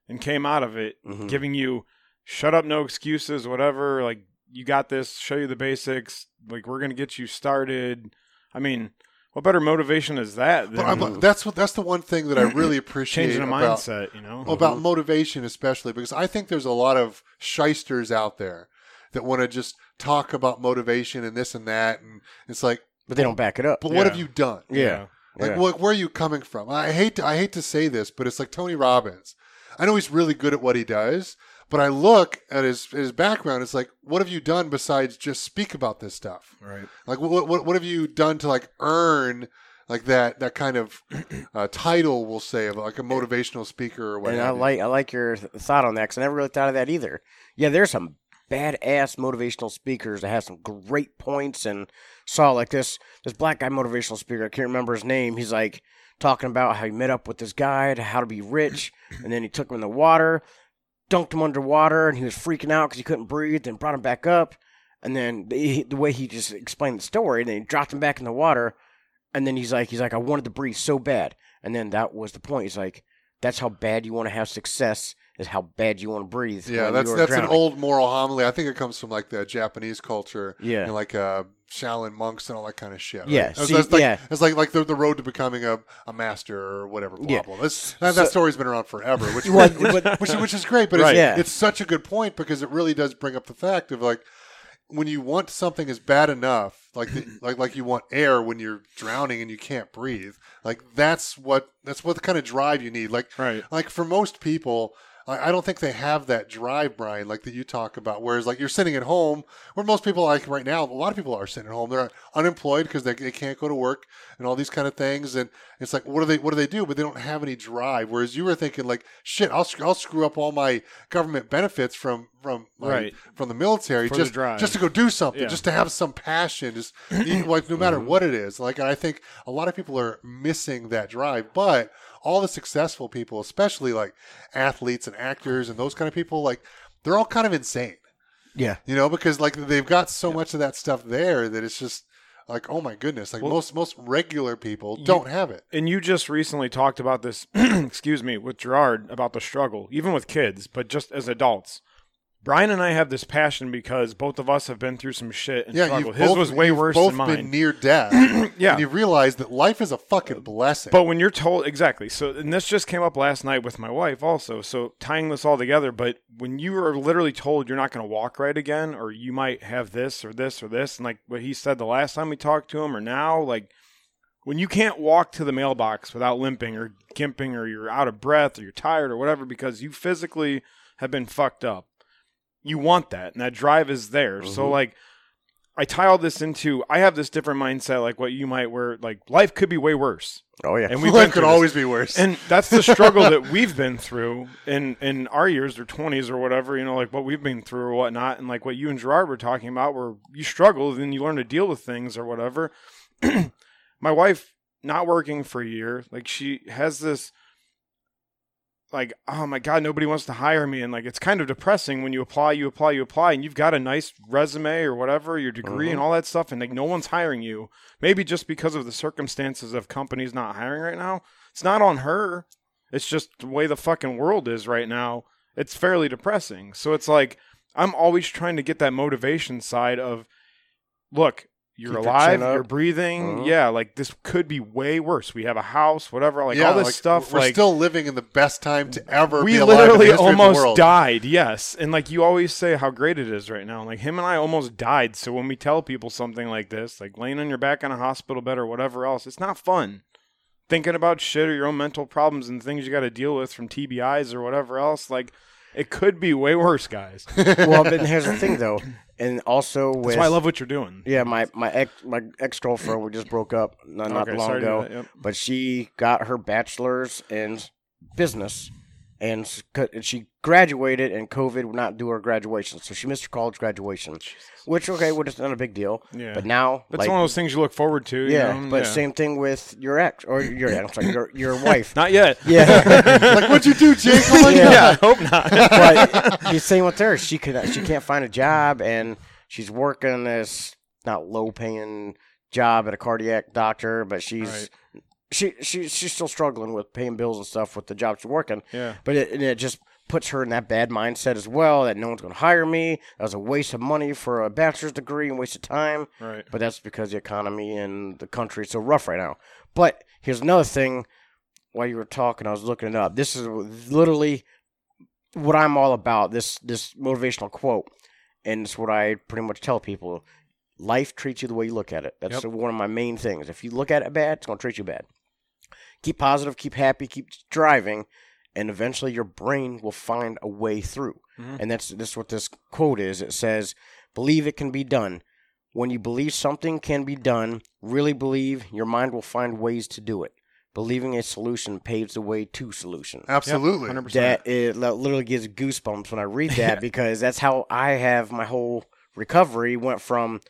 and came out of it, Mhm. giving you shut up, no excuses, whatever. Like you got this. Show you the basics. Like we're gonna get you started. I mean, what better motivation is that But than I'm- that's what that's the one thing that I [clears throat] really appreciate changing a about, mindset? You know, about motivation, especially because I think there's a lot of shysters out there that want to just talk about motivation and this and that, and it's like, but they don't back it up. but what have you done? yeah, Like, yeah. what, where are you coming from? I hate to, I hate to say this, but it's like Tony Robbins. I know he's really good at what he does, but I look at his his background. It's like, what have you done besides just speak about this stuff? right. Like, what what what have you done to like earn like that that kind of uh, title? We'll say of like a motivational speaker or whatever. and. I like I like your thought on that because I never really thought of that either. Yeah, there's some badass motivational speakers that have some great points and saw like this this black guy motivational speaker. I can't remember his name. He's like talking about how he met up with this guy to how to be rich, and then he took him in the water, dunked him underwater, and he was freaking out because he couldn't breathe. Then brought him back up, and then the, the way he just explained the story, and then he dropped him back in the water, and then he's like he's like I wanted to breathe so bad, and then that was the point. He's like that's how bad you want to have success is how bad you want to breathe. yeah, that's that's an old moral homily. I think it comes from like the Japanese culture. Yeah. and like uh, Shaolin monks and all that kind of shit. right? Yeah, That's- see, that's like, yeah. it's like like the, the road to becoming a, a master or whatever. Blah Yeah. blah. This, that, So- that story's been around forever, which [laughs] Well, which, but- which, which is great. But Right. it's, Yeah. it's such a good point because it really does bring up the fact of like when you want something is bad enough, like the, [clears throat] like like you want air when you're drowning and you can't breathe. Like that's what that's what the kind of drive you need. Like Right. like for most people I I don't think they have that drive, Bryan, like that you talk about. Whereas, like you're sitting at home, where most people, like right now, a lot of people are sitting at home. They're unemployed because they, they can't go to work and all these kind of things. And it's like, what do they what do they do? But they don't have any drive. Whereas you were thinking, like, shit, I'll I'll screw up all my government benefits from from my, Right. from the military For the just drive. just to go do something, Yeah. just to have some passion, just like no matter Mm-hmm. what it is. Like, and I think a lot of people are missing that drive, but all the successful people, especially like athletes and actors and those kind of people, like they're all kind of insane, Yeah. you know, because like they've got so much of that stuff there that it's just like, oh my goodness, like Well- most most regular people don't have it. And you just recently talked about this, [clears throat] excuse me, with Gerard about the struggle, even with kids, but just as adults. Brian and I have this passion because both of us have been through some shit and Yeah, struggle. His both, was way worse both than mine. been near death. [clears throat] yeah. and you realize that life is a fucking blessing. But when you're told exactly, so and this just came up last night with my wife also. So tying this all together, but when you are literally told you're not going to walk right again, or you might have this or this or this, and like what he said the last time we talked to him, or now, like when you can't walk to the mailbox without limping or gimping, or you're out of breath, or you're tired, or whatever, because you physically have been fucked up, you want that, and that drive is there. So Mhm. like. I tie all this into I have this different mindset like what you might where like life could be way worse. Oh yeah. And [laughs] life could always be worse. And that's the struggle that [laughs] we've been through in in our years or twenties or whatever, you know, like what we've been through or whatnot, and like what you and Gerard were talking about, where you struggle, then you learn to deal with things or whatever. [clears throat] My wife not working for a year, like she has this like, oh my god, nobody wants to hire me, and like it's kind of depressing when you apply, you apply, you apply, and you've got a nice resume or whatever, your degree and mm-hmm. all that stuff, and like no one's hiring you. Maybe just because of the circumstances of companies not hiring right now. It's not on her. It's just the way the fucking world is right now. It's fairly depressing. So it's like I'm always trying to get that motivation side of look, you're Keep alive, chin up. you're breathing. Mhm. Yeah, like this could be way worse. We have a house, whatever, like yeah, all this like, stuff We're like still living in the best time to ever we be alive in the literally of the almost world. died yes and like you always say how great it is right now like him and i almost died so when we tell people something like this like laying on your back on a hospital bed or whatever else it's not fun thinking about shit or your own mental problems and things you got to deal with from TBIs or whatever else like it could be way worse guys [laughs] well, but here's the thing though, and also with that's why i love what you're doing. Yeah, my my ex my ex girlfriend we just broke up not, not Okay, long sorry to hear ago, that, yep. but she got her bachelor's in business, and s- co- and she graduated, and COVID would not do her graduation, so she missed her college graduation, which okay, well, it's not a big deal. Yeah. But now, that's like, one of those things you look forward to you yeah, know? but Yeah. same thing with your ex or your I'm sorry, your your [laughs] wife. not yet yeah. [laughs] like, what'd you do, Jake? Oh [laughs] Yeah. yeah i hope not but the same with her. She could she can't find a job, and she's working this not low paying job at a cardiac doctor, but she's Right. She she she's still struggling with paying bills and stuff with the job she's working. yeah But it, and it just puts her in that bad mindset as well that no one's going to hire me. That was a waste of money for a bachelor's degree and waste of time. right But that's because the economy and the country is so rough right now. But here's another thing. While you were talking, I was looking it up. This is literally what I'm all about. This this motivational quote, and it's what I pretty much tell people. Life treats you the way you look at it. That's Yep. one of my main things. If you look at it bad, it's going to treat you bad. Keep positive, keep happy, keep driving, and eventually your brain will find a way through. Mhm. And that's this what this quote is. It says, "Believe it can be done. When you believe something can be done, really believe, your mind will find ways to do it. Believing a solution paves the way to solution." Absolutely. 100% That it li- literally gives goosebumps when I read [laughs] that because that's how I have my whole recovery went from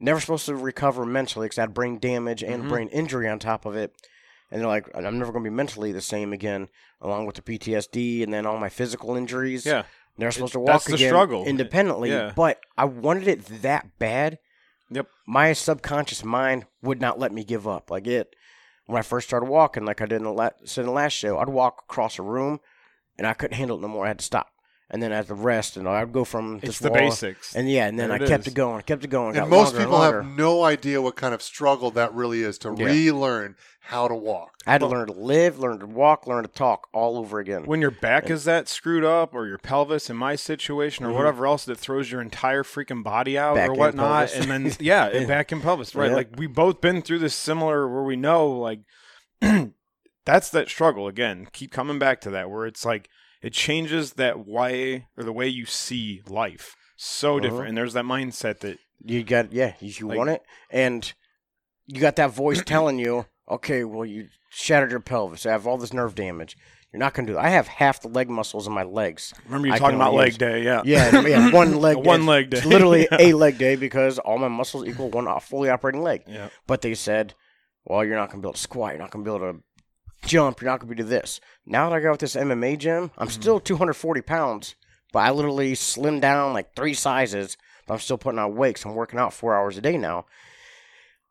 never supposed to recover mentally because I had brain damage and Mhm. brain injury on top of it. And they're like, I'm never going to be mentally the same again, along with the PTSD and then all my physical injuries. yeah they're supposed to walk that's the again struggle. independently. Yeah. But I wanted it that bad. Yep. My subconscious mind would not let me give up. Like it, when I first started walking, like I did in the, la- said in the last show, I'd walk across a room and I couldn't handle it no more. I had to stop. And then at the rest and I'd go from it's the wall- basics And yeah, and then There I it kept is. it going, kept it going. And most longer and people have no idea what kind of struggle that really is to Yeah. relearn how to walk. I had to learn to live, learn to walk, learn to talk all over again. when your back is that screwed up or your pelvis in my situation or Mhm. whatever else that throws your entire freaking body out Back or whatnot pelvis. and then [laughs] yeah, and back in pelvis right Yeah. like we both been through this similar where we know like [clears throat] that's that struggle again keep coming back to that where it's like it changes that way or the way you see life so Uh-huh. different and there's that mindset that You got yeah, you, you Like- want it, and you got that voice telling you, okay, well you shattered your pelvis, I have all this nerve damage. You're not gonna do. That. I have half the leg muscles in my legs. remember you I talking about only leg use- day yeah Yeah, yeah, one [laughs] leg. One day. leg day. It's literally Yeah. [laughs] a leg day because all my muscles equal one fully operating leg. yeah But they said, well, you're not gonna be able to squat. You're not gonna be able to jump. You're not gonna be able to do this. Now that I got with this MMA gym, I'm Mm-hmm. still 240 pounds, but I literally slimmed down like three sizes. But I'm still putting on weights. I'm working out four hours a day now.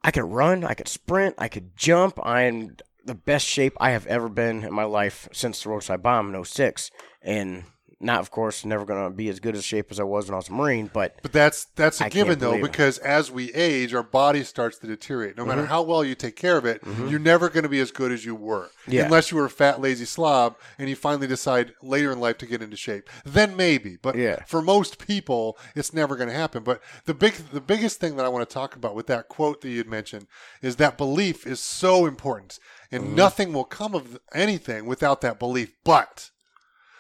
I could run. I could sprint. I could jump. I'm the best shape I have ever been in my life since the roadside bomb in 06. And not of course never gonna be as good a shape as I was when I was a Marine, but But that's that's a I given though, because as we age, our body starts to deteriorate. No matter how well you take care of it, you're never going to be as good as you were, Yeah. unless you were a fat, lazy slob and you finally decide later in life to get into shape. Then maybe, but Yeah. for most people, it's never going to happen. But the big, the biggest thing that I want to talk about with that quote that you had mentioned is that belief is so important, and Mm-hmm. nothing will come of anything without that belief. But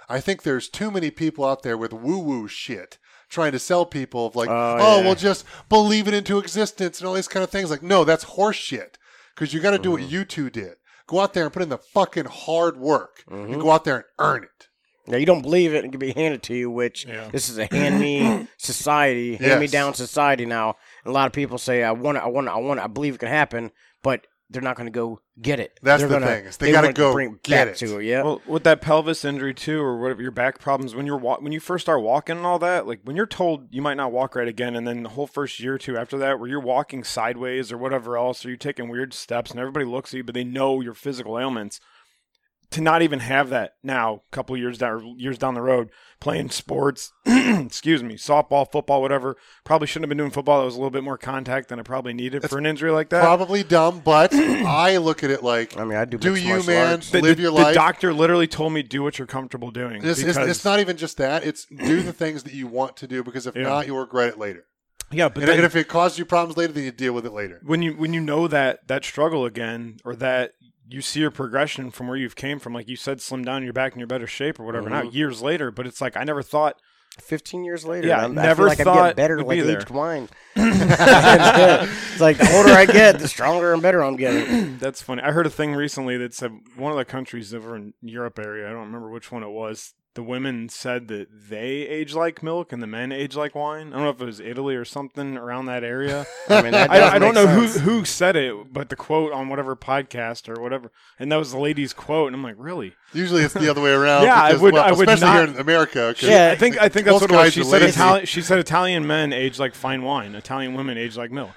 I think there's too many people out there with woo woo shit trying to sell people of like, Oh, oh, yeah. well, just believe it into existence and all these kind of things. Like, no, that's horse shit. Because you got to do Mm-hmm. what you two did. Go out there and put in the fucking hard work Mm-hmm. and go out there and earn it. now you don't believe it, and it can be handed to you. Which Yeah. this is a hand me [coughs] society, hand me Yes. down society now. And a lot of people say, "I want, it, I want, it, I want, it, I believe it can happen," but they're not going to go get it. That's They're the gonna, thing, is they gotta go bring get back it. to it. Yeah, Well, with that pelvis injury too, or whatever your back problems, when you're wa- when you first start walking and all that, like when you're told you might not walk right again, and then the whole first year or two after that, where you're walking sideways or whatever else, or you're taking weird steps, and everybody looks at you, but they know your physical ailments. To not even have that now, a couple years down years down the road, playing sports, [clears throat] excuse me, softball, football, whatever. Probably shouldn't have been doing football. That was a little bit more contact than I probably needed for an injury like that. Probably dumb, but [clears throat] I look at it like, I mean, I do. do you, man, arts. the, live the- your the life. doctor literally told me do what you're comfortable doing. It's, it's, because- it's not even just that. It's do the things that you want to do because if Yeah. not, you'll regret it later. yeah, but And, then, and if it causes you problems later, then you deal with it later. when you when you know that that struggle again or that you see your progression from where you've came from like you said slim down you're back in your better shape or whatever now Mm-hmm. years later but it's like i never thought Fifteen years later, Yeah, I'm, I never feel like I'm thought getting better we'd like be wine. [laughs] [laughs] it's like the older I get, the stronger and better I'm getting. [clears throat] that's funny i heard a thing recently that said one of the countries over in europe area i don't remember which one it was the women said that they age like milk and the men age like wine i don't know if it was italy or something around that area [laughs] I mean, that I, I don't know who sense. who said it, but the quote on whatever podcast or whatever, and that was the lady's quote, and I'm like, really? Usually it's the other way around. [laughs] Yeah, I would- well, I would especially not- here in America. Yeah, I think I think that's what it was. She said lazy. Italian. She said Italian men age like fine wine. Italian women age like milk.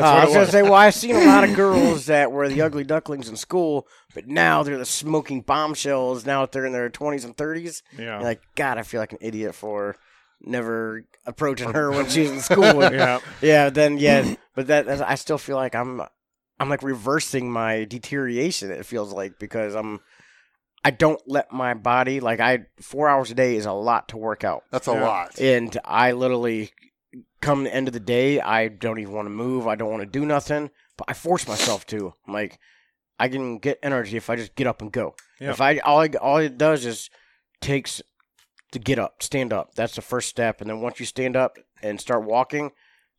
That's Uh, I what was gonna say, well, I've seen a lot of [laughs] girls that were the ugly ducklings in school, but now they're the smoking bombshells. Now that they're in their twenties and thirties, Yeah. like God, I feel like an idiot for never approaching her when she was in [laughs] school. And- yeah. yeah, then yeah, but that that's- I still feel like I'm I'm like reversing my deterioration. It feels like because I'm I don't let my body like I four hours a day is a lot to work out, That's a Yeah. lot. and I literally come the end of the day I don't even want to move. I don't want to do nothing, but I force myself to. I'm like I can get energy if I just get up and go. Yeah. If I all I, all it does is takes to get up, stand up. That's the first step, and then once you stand up and start walking,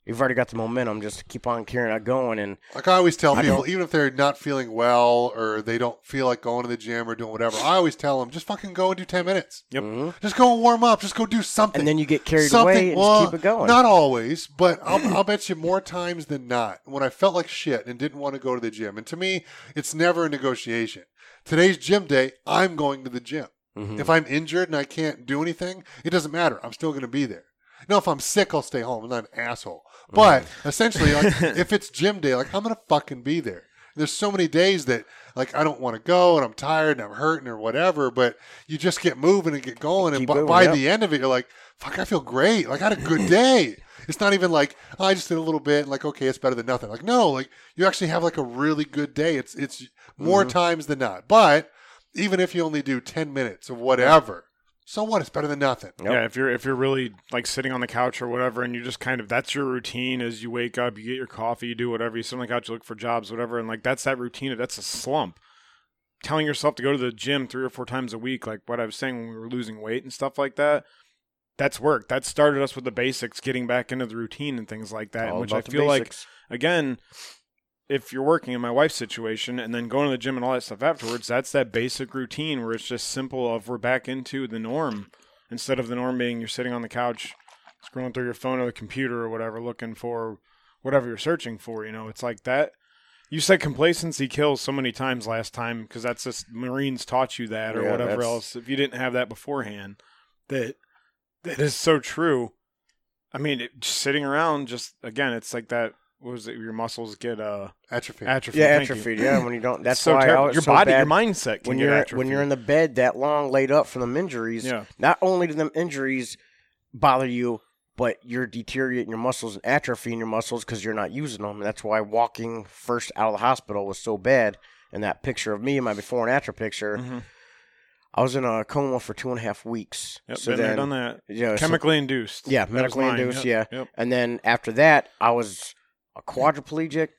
you've already got the momentum. Just to keep on carrying it going, and Like I always tell I people, don't- even if they're not feeling well or they don't feel like going to the gym or doing whatever, I always tell them just fucking go and do ten minutes. Yep. Mhm. Just go and warm up. Just go do something. and then you get carried something. away and well, just keep it going. Not always, but I'll, [clears throat] I'll bet you more times than not when I felt like shit and didn't want to go to the gym. And to me, it's never a negotiation. Today's gym day. I'm going to the gym. Mhm. If I'm injured and I can't do anything, it doesn't matter. I'm still going to be there. No, if I'm sick, I'll stay home. I'm not an asshole. But essentially, like, [laughs] if it's gym day, like I'm going to fucking be there. There's so many days that like I don't want to go and I'm tired and I'm hurting or whatever, but you just get moving and get going, and Keep by, yep. the end of it, you're like, "Fuck, I feel great. Like I had a good [clears throat] day." It's not even like oh, I just did a little bit, and like okay, it's better than nothing. Like no, like you actually have like a really good day. It's it's more Mm-hmm. times than not. But even if you only do ten minutes or whatever, so what? It's better than nothing. Yep. Yeah, if you're if you're really like sitting on the couch or whatever, and you just kind of that's your routine as you wake up, you get your coffee, you do whatever, you sit on the couch, you look for jobs, whatever, and like that's that routine. That's a slump. Telling yourself to go to the gym three or four times a week, like what I was saying when we were losing weight and stuff like that. That's work. That started us with the basics, getting back into the routine and things like that, All which I about the feel like again, if you're working in my wife's situation and then going to the gym and all that stuff afterwards, that's that basic routine where it's just simple of we're back into the norm instead of the norm being you're sitting on the couch scrolling through your phone or the computer or whatever looking for whatever you're searching for, you know. It's like that you said complacency kills so many times last time because that's just Marines taught you that or Yeah, whatever that's- else. If you didn't have that beforehand, that that is so true. I mean, it, just sitting around, just again, it's like that what was it? Your muscles get uh Atrophy. atrophy. Yeah, Thank you. atrophy. Yeah, when you don't. That's so why terrible. was your so body, bad. your mindset can when get you're atrophy. when you're in the bed that long, laid up from them injuries. yeah, Not only do them injuries bother you, but you're deteriorating your muscles and atrophying your muscles because you're not using them. And that's why walking first out of the hospital was so bad. And that picture of me in my before and after picture, Mhm. I was in a coma for two and a half weeks. yep, so been then, there, done that. you know, so- Chemically induced. Yeah, medically induced, Yep, yeah. Yep. And then after that, I was a quadriplegic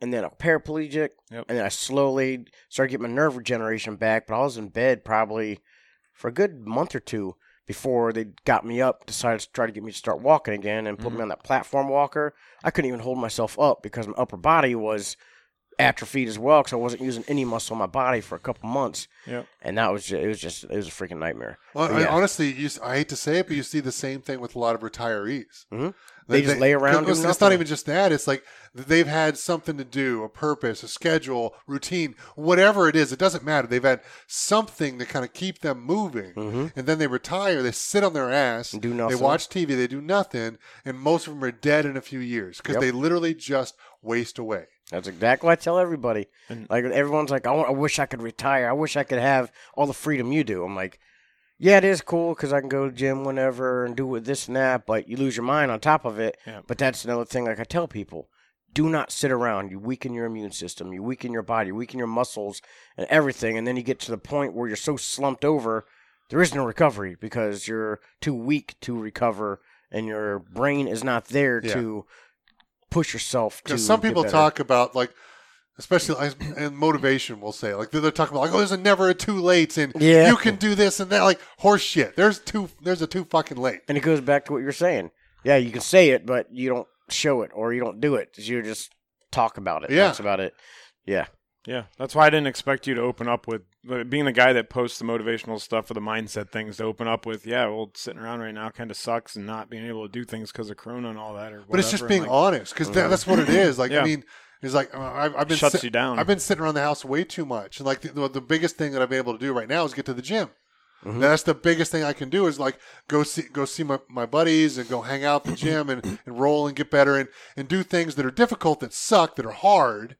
and then a paraplegic. Yep. And then I slowly started getting my nerve regeneration back. But I was in bed probably for a good month or two before they got me up, decided to try to get me to start walking again and put me Mhm. on that platform walker. I couldn't even hold myself up because my upper body was atrophied as well because I wasn't using any muscle in my body for a couple months. Yep. And that was just, it was just, it was a freaking nightmare. Well, But I- honestly, you, s- I hate to say it, but you see the same thing with a lot of retirees. Mhm. They just lay around It's, doing it's not even just that. It's like they've had something to do, a purpose, a schedule, routine, whatever it is. It doesn't matter. They've had something to kind of keep them moving, hmm and then they retire. They sit on their ass. And do nothing. They watch TV. They do nothing, and most of them are dead in a few years because Yep. they literally just waste away. That's exactly what I tell everybody. And- like everyone's like, I, want, I wish I could retire. I wish I could have all the freedom you do. I'm like, yeah, it is cool because I can go to the gym whenever and do this and that, but you lose your mind on top of it. Yeah. But that's another thing. Like I tell people, do not sit around. You weaken your immune system. You weaken your body. You weaken your muscles and everything. And then you get to the point where you're so slumped over, there is no recovery because you're too weak to recover, and your brain is not there Yeah. to push yourself to. Because some people talk about like, especially and motivation We'll say like they're, they're talking about like oh there's a never a too late and Yeah. you can do this and that like horse shit. There's two there's a too fucking late. And it goes back to what you're saying. Yeah, you can say it, but you don't show it or you don't do it. You just talk about it. Yeah. That's about it. Yeah. Yeah, that's why I didn't expect you to open up with being the guy that posts the motivational stuff for the mindset things to open up with. Yeah, well, sitting around right now kind of sucks and not being able to do things because of Corona and all that. Or But it's just being like, honest because that's what it is. Like Yeah. I mean, it's like uh, I've, I've been shuts sit- you down. I've been sitting around the house way too much, and like the, the biggest thing that I've been able to do right now is get to the gym. Mhm. That's the biggest thing I can do is like go see go see my, my buddies and go hang out at the gym and, and roll and get better and, and do things that are difficult that suck that are hard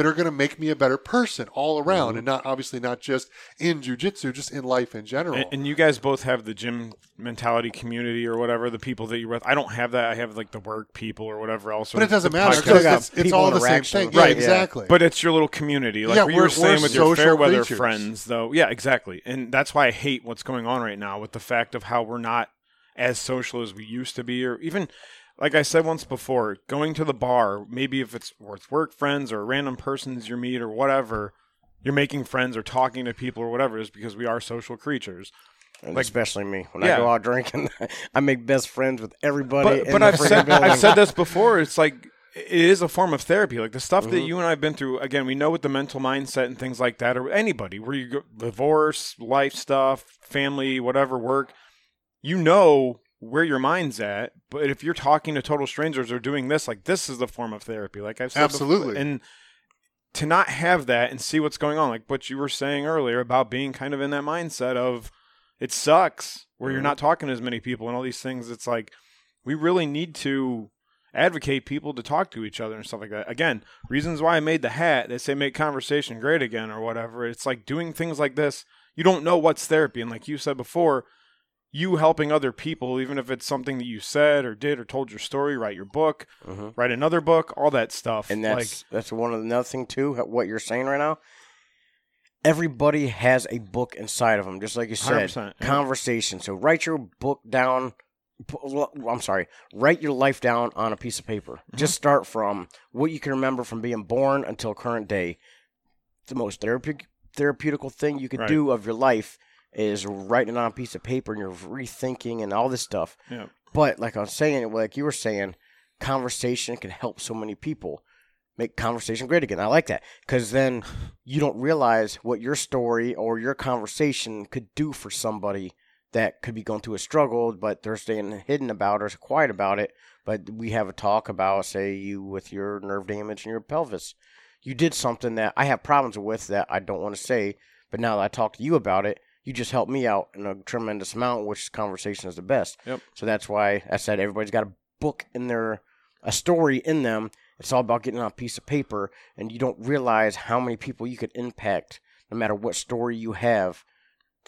that are going to make me a better person all around mm-hmm. and not obviously not just in jujitsu just in life in general. And, and you guys both have the gym mentality community or whatever, the people that you're with. I don't have that. I have like the work people or whatever else. but it doesn't matter because it's, it's all the same thing. Right, yeah. exactly. But it's your little community, like Yeah, what you were we're- saying with your social fairweather creatures. friends, though. Yeah, exactly. And that's why I hate what's going on right now with the fact of how we're not as social as we used to be, or even like I said once before, going to the bar. Maybe if it's with work friends or random persons you meet or whatever, you're making friends or talking to people or whatever is because we are social creatures. And Like- especially me. When Yeah. I go out drinking, [laughs] I make best friends with everybody. But, but I've said building. I've said this before. It's like it is a form of therapy. Like the stuff that Mhm. you and I've been through. Again, we know with the mental mindset and things like that, or anybody where you go divorce, life stuff, family, whatever, work. You know where your mind's at. But if you're talking to total strangers or doing this, like this is the form of therapy. Like I've said before. Absolutely. and to not have that and see what's going on, like what you were saying earlier about being kind of in that mindset of it sucks where you're Mhm. not talking to as many people and all these things. It's like we really need to advocate people to talk to each other and stuff like that. Again, reasons why I made the hat. They say make conversation great again or whatever. It's like doing things like this. You don't know what's therapy, and like you said before, you helping other people, even if it's something that you said or did or told your story, write your book, Mhm. write another book, all that stuff. And like, that's that's one of another thing too. What you're saying right now. Everybody has a book inside of them, just like you said. 100%, yeah. Conversation. So write your book down. I'm sorry. Write your life down on a piece of paper. Mm-hmm. Just start from what you can remember from being born until current day. The most therapeutic therapeutical thing you could Right. do of your life is writing it on a piece of paper and you're rethinking and all this stuff. Yeah. But like I was saying, like you were saying, conversation can help so many people make conversation great again. I like that because then you don't realize what your story or your conversation could do for somebody that could be going through a struggle, but they're staying hidden about or quiet about it. But we have a talk about, say, you with your nerve damage and your pelvis. You did something that I have problems with that I don't want to say, but now that I talk to you about it, you just helped me out in a tremendous amount, which conversation is the best. Yep. So that's why I said everybody's got a book in their, a story in them, It's all about getting on a piece of paper, and you don't realize how many people you could impact, no matter what story you have,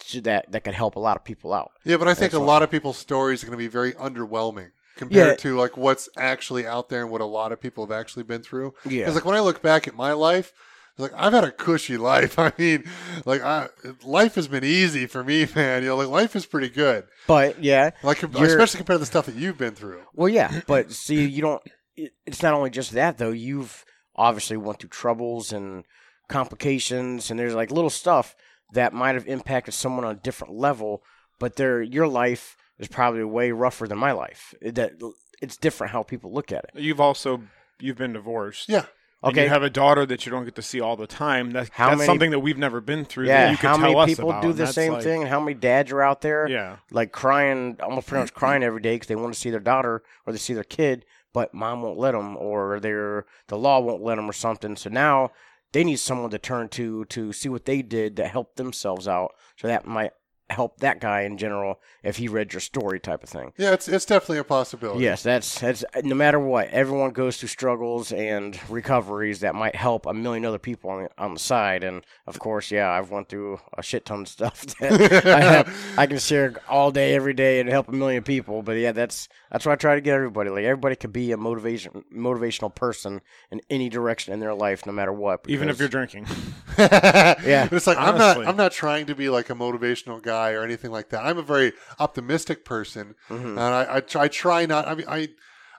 to that that could help a lot of people out. Yeah, but I think That's a lot of people's stories are going to be very underwhelming compared Yeah. to like what's actually out there and what a lot of people have actually been through. Yeah. Because like when I look back at my life, like I've had a cushy life. [laughs] I mean, like I, life has been easy for me, man. You know, like life is pretty good. But yeah, Like especially compared to the stuff that you've been through. Well, yeah, but see, you don't. It's not only just that though. You've obviously went through troubles and complications, and there's like little stuff that might have impacted someone on a different level. But their your life is probably way rougher than my life. It, that it's different how people look at it. You've also you've been divorced. Yeah. And Okay. you have a daughter that you don't get to see all the time. That, How that's many- something that we've never been through. Yeah, you how many people do the same like- thing, and how many dads are out there? Yeah, like crying, almost pretty much crying every day because they want to see their daughter or they see their kid, but mom won't let them, or their the law won't let them, or something. So now they need someone to turn to to see what they did that helped themselves out. So that might help that guy in general if he read your story, type of thing. Yeah, it's it's definitely a possibility. Yes, that's that's no matter what. Everyone goes through struggles and recoveries that might help a million other people on the, on the side. And of course, yeah, I've went through a shit ton of stuff [laughs] that I, have, [laughs] I can share all day, every day, and help a million people. But yeah, that's that's why I try to get everybody. Like everybody could be a motivation motivational person in any direction in their life, no matter what. even if you're drinking. [laughs] yeah. It's like I'm not I'm not trying to be like a motivational guy or anything like that. I'm a very optimistic person, Mhm. and I I try, I try not. I mean I.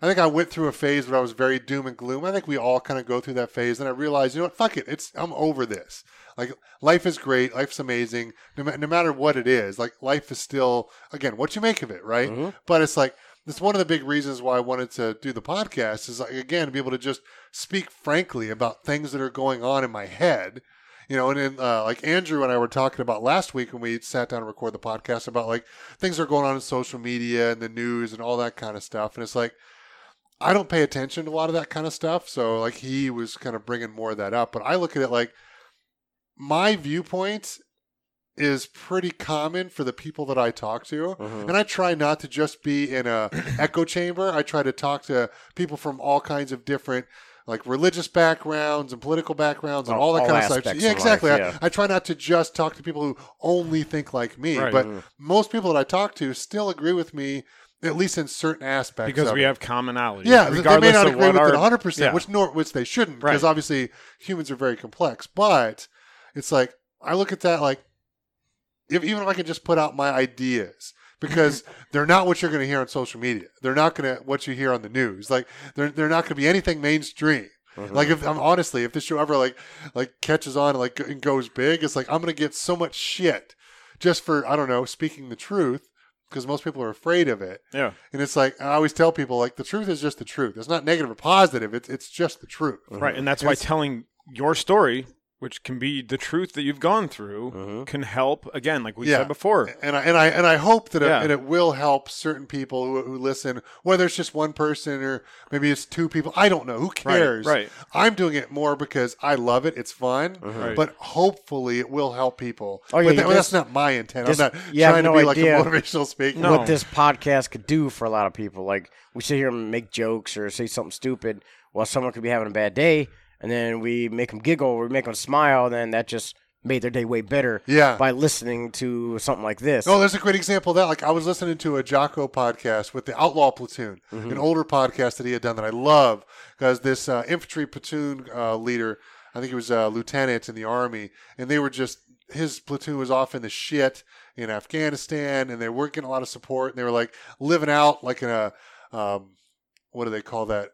I think I went through a phase where I was very doom and gloom. I think we all kind of go through that phase, and I realized, you know what, fuck it, it's I'm over this. Like life is great, life's amazing, no, ma- no matter what it is. Like life is still, again, what you make of it, right? Mhm. But it's like that's one of the big reasons why I wanted to do the podcast is like again to be able to just speak frankly about things that are going on in my head. You know, and then uh, like Andrew and I were talking about last week when we sat down to record the podcast about like things that are going on in social media and the news and all that kind of stuff. And it's like I don't pay attention to a lot of that kind of stuff. So like he was kind of bringing more of that up, but I look at it like my viewpoint is pretty common for the people that I talk to. Mhm. And I try not to just be in a [coughs] echo chamber. I try to talk to people from all kinds of different like religious backgrounds and political backgrounds and All- all, that all kind of stuff. Yeah, of life, exactly. I- I, try not to just talk to people who only think like me, Right. but Mhm. most people that I talk to still agree with me at least in certain aspects because we it. have commonality. Yeah, th- they may not agree with our- it 100%, yeah. which nor which they shouldn't because Right. obviously humans are very complex. But it's like I look at that like if even if I can just put out my ideas because they're not what you're going to hear on social media. They're not going to what you hear on the news. Like they're they're not going to be anything mainstream. Mhm. Like if I'm honestly, if this show ever like like catches on like and goes big, it's like I'm gonna get so much shit just for I don't know speaking the truth because most people are afraid of it. Yeah. And it's like I always tell people like the truth is just the truth. It's not negative or positive. It's it's just the truth. Right, and that's why telling your story, which can be the truth that you've gone through, Mhm. can help. Again, like we Yeah. said before. And I and I and I hope that Yeah. it, and it will help certain people who, who listen, whether it's just one person or maybe it's two people. I don't know. Who cares? right. I'm doing it more because I love it. It's fun. Right. But hopefully it will help people. Oh, yeah, But you that- well, that's not my intent. just- I'm not you have trying no to be like a motivational speaker. No. what this podcast could do for a lot of people. Like we sit here and make jokes or say something stupid, while someone could be having a bad day, and then we make them giggle we make them smile. Then that just made their day way better Yeah. by listening to something like this. Oh, there's a great example of that. Like I was listening to a Jocko podcast with the Outlaw Platoon, Mm-hmm. an older podcast that he had done that I love because this uh, infantry platoon uh, leader, I think he was a lieutenant in the army, and they were just his platoon was off in the shit in Afghanistan, and they weren't getting a lot of support, and they were like living out like in a um, what do they call that?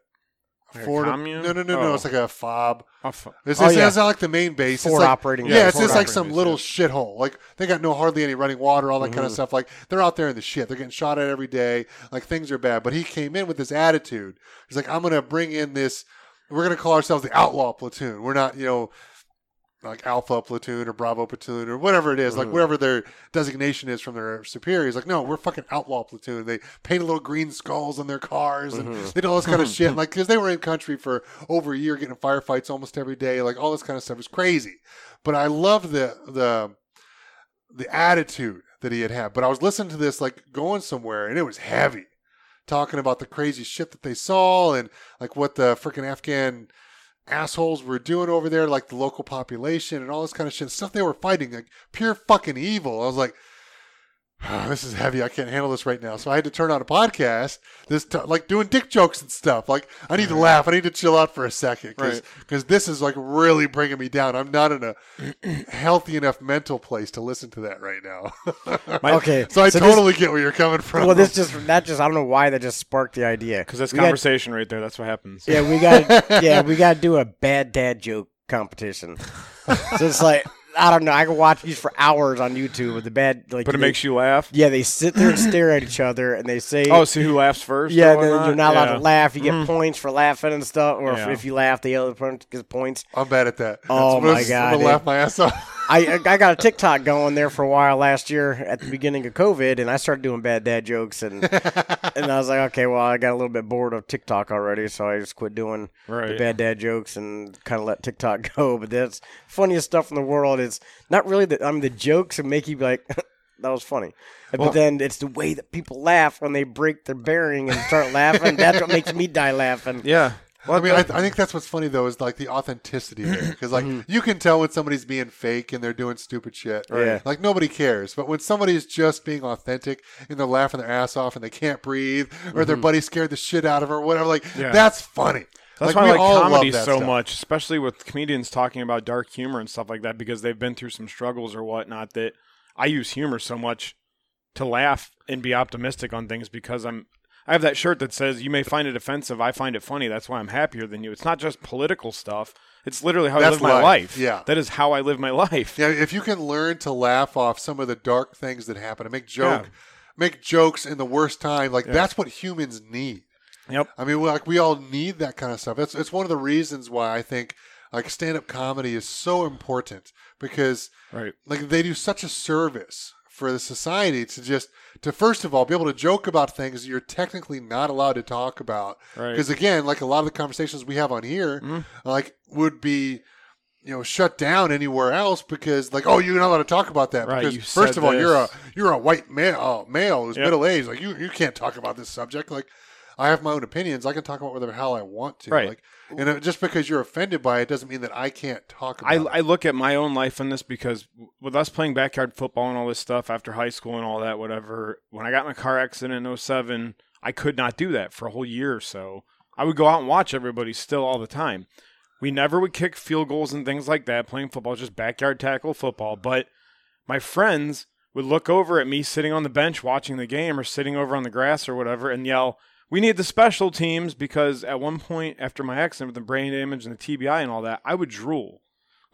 Like a Fort- commune? No, no, no, no. Oh. It's like a fob. Oh, fu- It's, Oh, yeah. it's not like the main base. Fort it's like, operating Yeah, base. it's, Fort it's like some base, little yeah. shithole. Like they got no hardly any running water, all that kind of mm-hmm. stuff. Like they're out there in the shit. They're getting shot at every day. Like things are bad. But he came in with this attitude. He's like, I'm gonna bring in this. We're gonna call ourselves the Outlaw Platoon. We're not, you know, like Alpha Platoon or Bravo Platoon or whatever it is, like Mhm. whatever their designation is from their superiors. Like, no, we're fucking Outlaw Platoon. They paint little green skulls on their cars and Mhm. they do all this kind of [laughs] shit. Like, because they were in country for over a year, getting firefights almost every day. Like all this kind of stuff is crazy. But I love the the the attitude that he had had. But I was listening to this like going somewhere, and it was heavy talking about the crazy shit that they saw and like what the freaking Afghan assholes were doing over there, like the local population and all this kind of shit. Stuff they were fighting, like pure fucking evil. I was like, "Ah, [sighs] this is heavy. I can't handle this right now. So I had to turn on a podcast, this t- like doing dick jokes and stuff. Like I need to laugh. I need to chill out for a second because Right. this is like really bringing me down. I'm not in a [clears throat] healthy enough mental place to listen to that right now. [laughs] My- Okay, so I this- totally get where you're coming from. well, this just that just I don't know why that just sparked the idea. Because that's We got- conversation right there. That's what happens. Yeah, we got [laughs] yeah, we got to do a bad dad joke competition. [laughs] so it's like I don't know. I can watch these for hours on YouTube with the bad like. But it they- makes you laugh. yeah, they sit there and stare at each other, and they say, Oh, see who laughs first? yeah, or then whatnot? you're not allowed Yeah. to laugh. You get Mhm. points for laughing and stuff, or Yeah. if, if you laugh, the other person gets points. I'm bad at that. Oh, That's what my I'm gonna dude. laugh my ass off. I I got a TikTok going there for a while last year at the beginning of COVID, and I started doing bad dad jokes, and [laughs] and I was like, okay, well, I got a little bit bored of TikTok already, so I just quit doing the bad dad jokes and kind of let TikTok [laughs] go. But that's funniest stuff in the world. It's not really the I mean the jokes and make you be like. [laughs] That was funny, Well- but then it's the way that people laugh when they break their bearing and start laughing. That's what makes me die laughing. Yeah. Well, I mean, I, I think that's what's funny though is like the authenticity there, because like you can tell when somebody's being fake and they're doing stupid shit. Mm-hmm. Yeah. Like nobody cares, but when somebody's just being authentic and they're laughing their ass off and they can't breathe, or their buddy scared the shit out of her, or whatever, like Yeah. that's funny. That's like, why I we like comedy so stuff. much, especially with comedians talking about dark humor and stuff like that, because they've been through some struggles or whatnot. That I use humor so much to laugh and be optimistic on things because I'm. I have that shirt that says, "You may find it offensive. I find it funny. That's why I'm happier than you." It's not just political stuff. It's literally how I live my life. life. Yeah. that is how I live my life. Yeah, if you can learn to laugh off some of the dark things that happen and make joke, Yeah. make jokes in the worst time, like that's what humans need. Yep. I mean, we- like we all need that kind of stuff. It's it's one of the reasons why I think like stand up comedy is so important because Right. like they do such a service for the society to just to first of all be able to joke about things you're technically not allowed to talk about Right. because again like a lot of the conversations we have on here Mhm. like would be you know shut down anywhere else because like oh you're not allowed to talk about that Right, because first of all you're a you're a white male uh, male who's Yep. middle aged like you you can't talk about this subject like I have my own opinions. I can talk about whatever the hell I want to. Right. Like, and just because you're offended by it doesn't mean that I can't talk about I, it. I look at my own life in this because with us playing backyard football and all this stuff after high school and all that, whatever, when I got in a car accident in 07, I could not do that for a whole year or so. I would go out and watch everybody still all the time. We never would kick field goals and things like that. Playing football, just backyard tackle football. But my friends would look over at me sitting on the bench watching the game or sitting over on the grass or whatever and yell, we need the special teams because at one point after my accident with the brain damage and the TBI and all that, I would drool.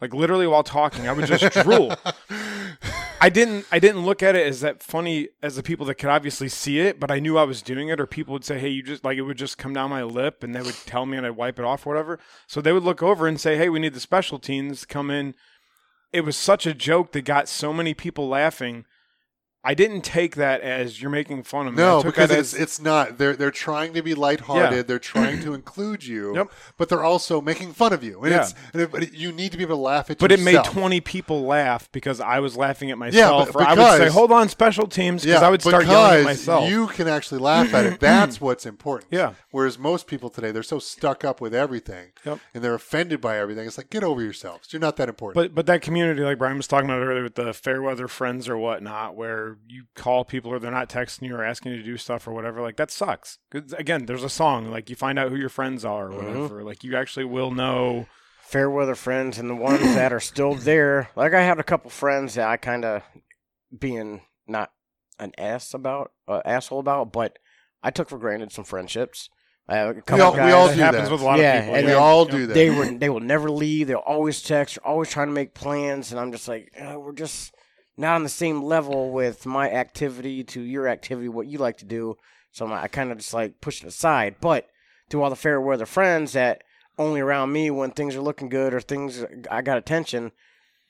Like literally while talking, I would just [laughs] drool. I didn't I didn't look at it as that funny as the people that could obviously see it, but I knew I was doing it or people would say, Hey, you just like it would just come down my lip and they would tell me and I'd wipe it off or whatever. So they would look over and say, Hey, we need the special teams to come in. It was such a joke that got so many people laughing. I didn't take that as you're making fun of me. No, because it's as- it's not. They're they're trying to be lighthearted. Yeah. They're trying to [clears throat] include you. Yep. But they're also making fun of you. And Yeah. it's and it, you need to be able to laugh at But it made 20 people laugh because I was laughing at myself. but or I would say, hold on, special teams, because I would start yelling at myself. You can actually laugh at it. [clears throat] That's what's important. Yeah. Whereas most people today, they're so stuck up with everything Yep. and they're offended by everything. It's like, get over yourselves. You're not that important. But but that community, like Bryan was talking about earlier, with the fair weather friends or whatnot, where you call people or they're not texting you or asking you to do stuff or whatever, like that sucks. 'Cause, again, there's a song like you find out who your friends are or whatever. Like you actually will know. fair weather friends and the ones that are still there. Like I had a couple friends that I kind of being not an ass about, uh, asshole about, but I took for granted some friendships. I have a couple all- we guys. all That do happens that. with a lot Yeah, of people. and we all do that. they were they will never leave. They'll always text. They're always trying to make plans, and I'm just like, uh, we're just not on the same level with my activity to your activity, what you like to do. So I kind of just like push it aside. But to all the fair weather friends that only around me when things are looking good or things uh, I got attention,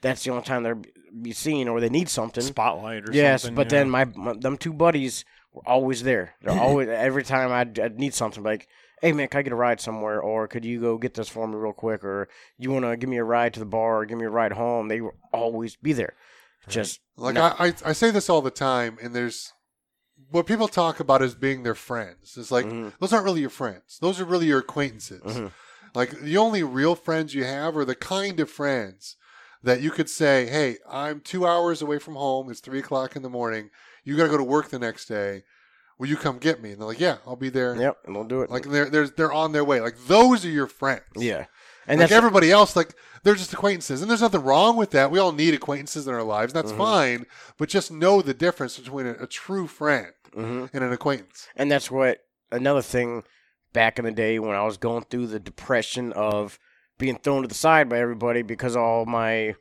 that's the only time they're be seen or they need something. spotlight or Yes, something. but yeah. then my, my them two buddies were always there. They're [laughs] always every time I'd, I'd need something like, "Hey man, can I get a ride somewhere?" Or could you go get this for me real quick? Or you want to give me a ride to the bar or give me a ride home? They will always be there. Just Like no- I, I, I say this all the time, and there's what people talk about as being their friends. It's like Mhm. those aren't really your friends. Those are really your acquaintances. Mhm. Like the only real friends you have are the kind of friends that you could say, "Hey, I'm two hours away from home. It's three o'clock in the morning. You got to go to work the next day. Will you come get me?" And they're like, "Yeah, I'll be there." Yep, and they'll do it. Like they're they're they're on their way. Like those are your friends. yeah, and like everybody else, like they're just acquaintances, and there's nothing wrong with that. We all need acquaintances in our lives. That's Mhm. fine, but just know the difference between a, a true friend hmm and an acquaintance. and that's what another thing back in the day when I was going through the depression of being thrown to the side by everybody because of all my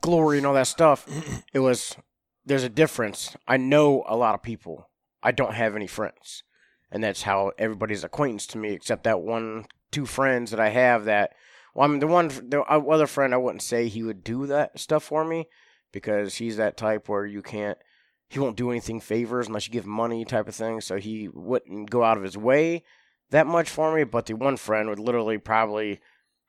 glory and all that stuff. [clears throat] it was there's a difference. I know a lot of people. I don't have any friends, and that's how everybody's acquaintance to me, except that one, two friends that I have. That well, I mean, the one, the other friend, I wouldn't say he would do that stuff for me because he's that type where you can't he won't do anything favors unless you give money type of thing so he wouldn't go out of his way that much for me but the one friend would literally probably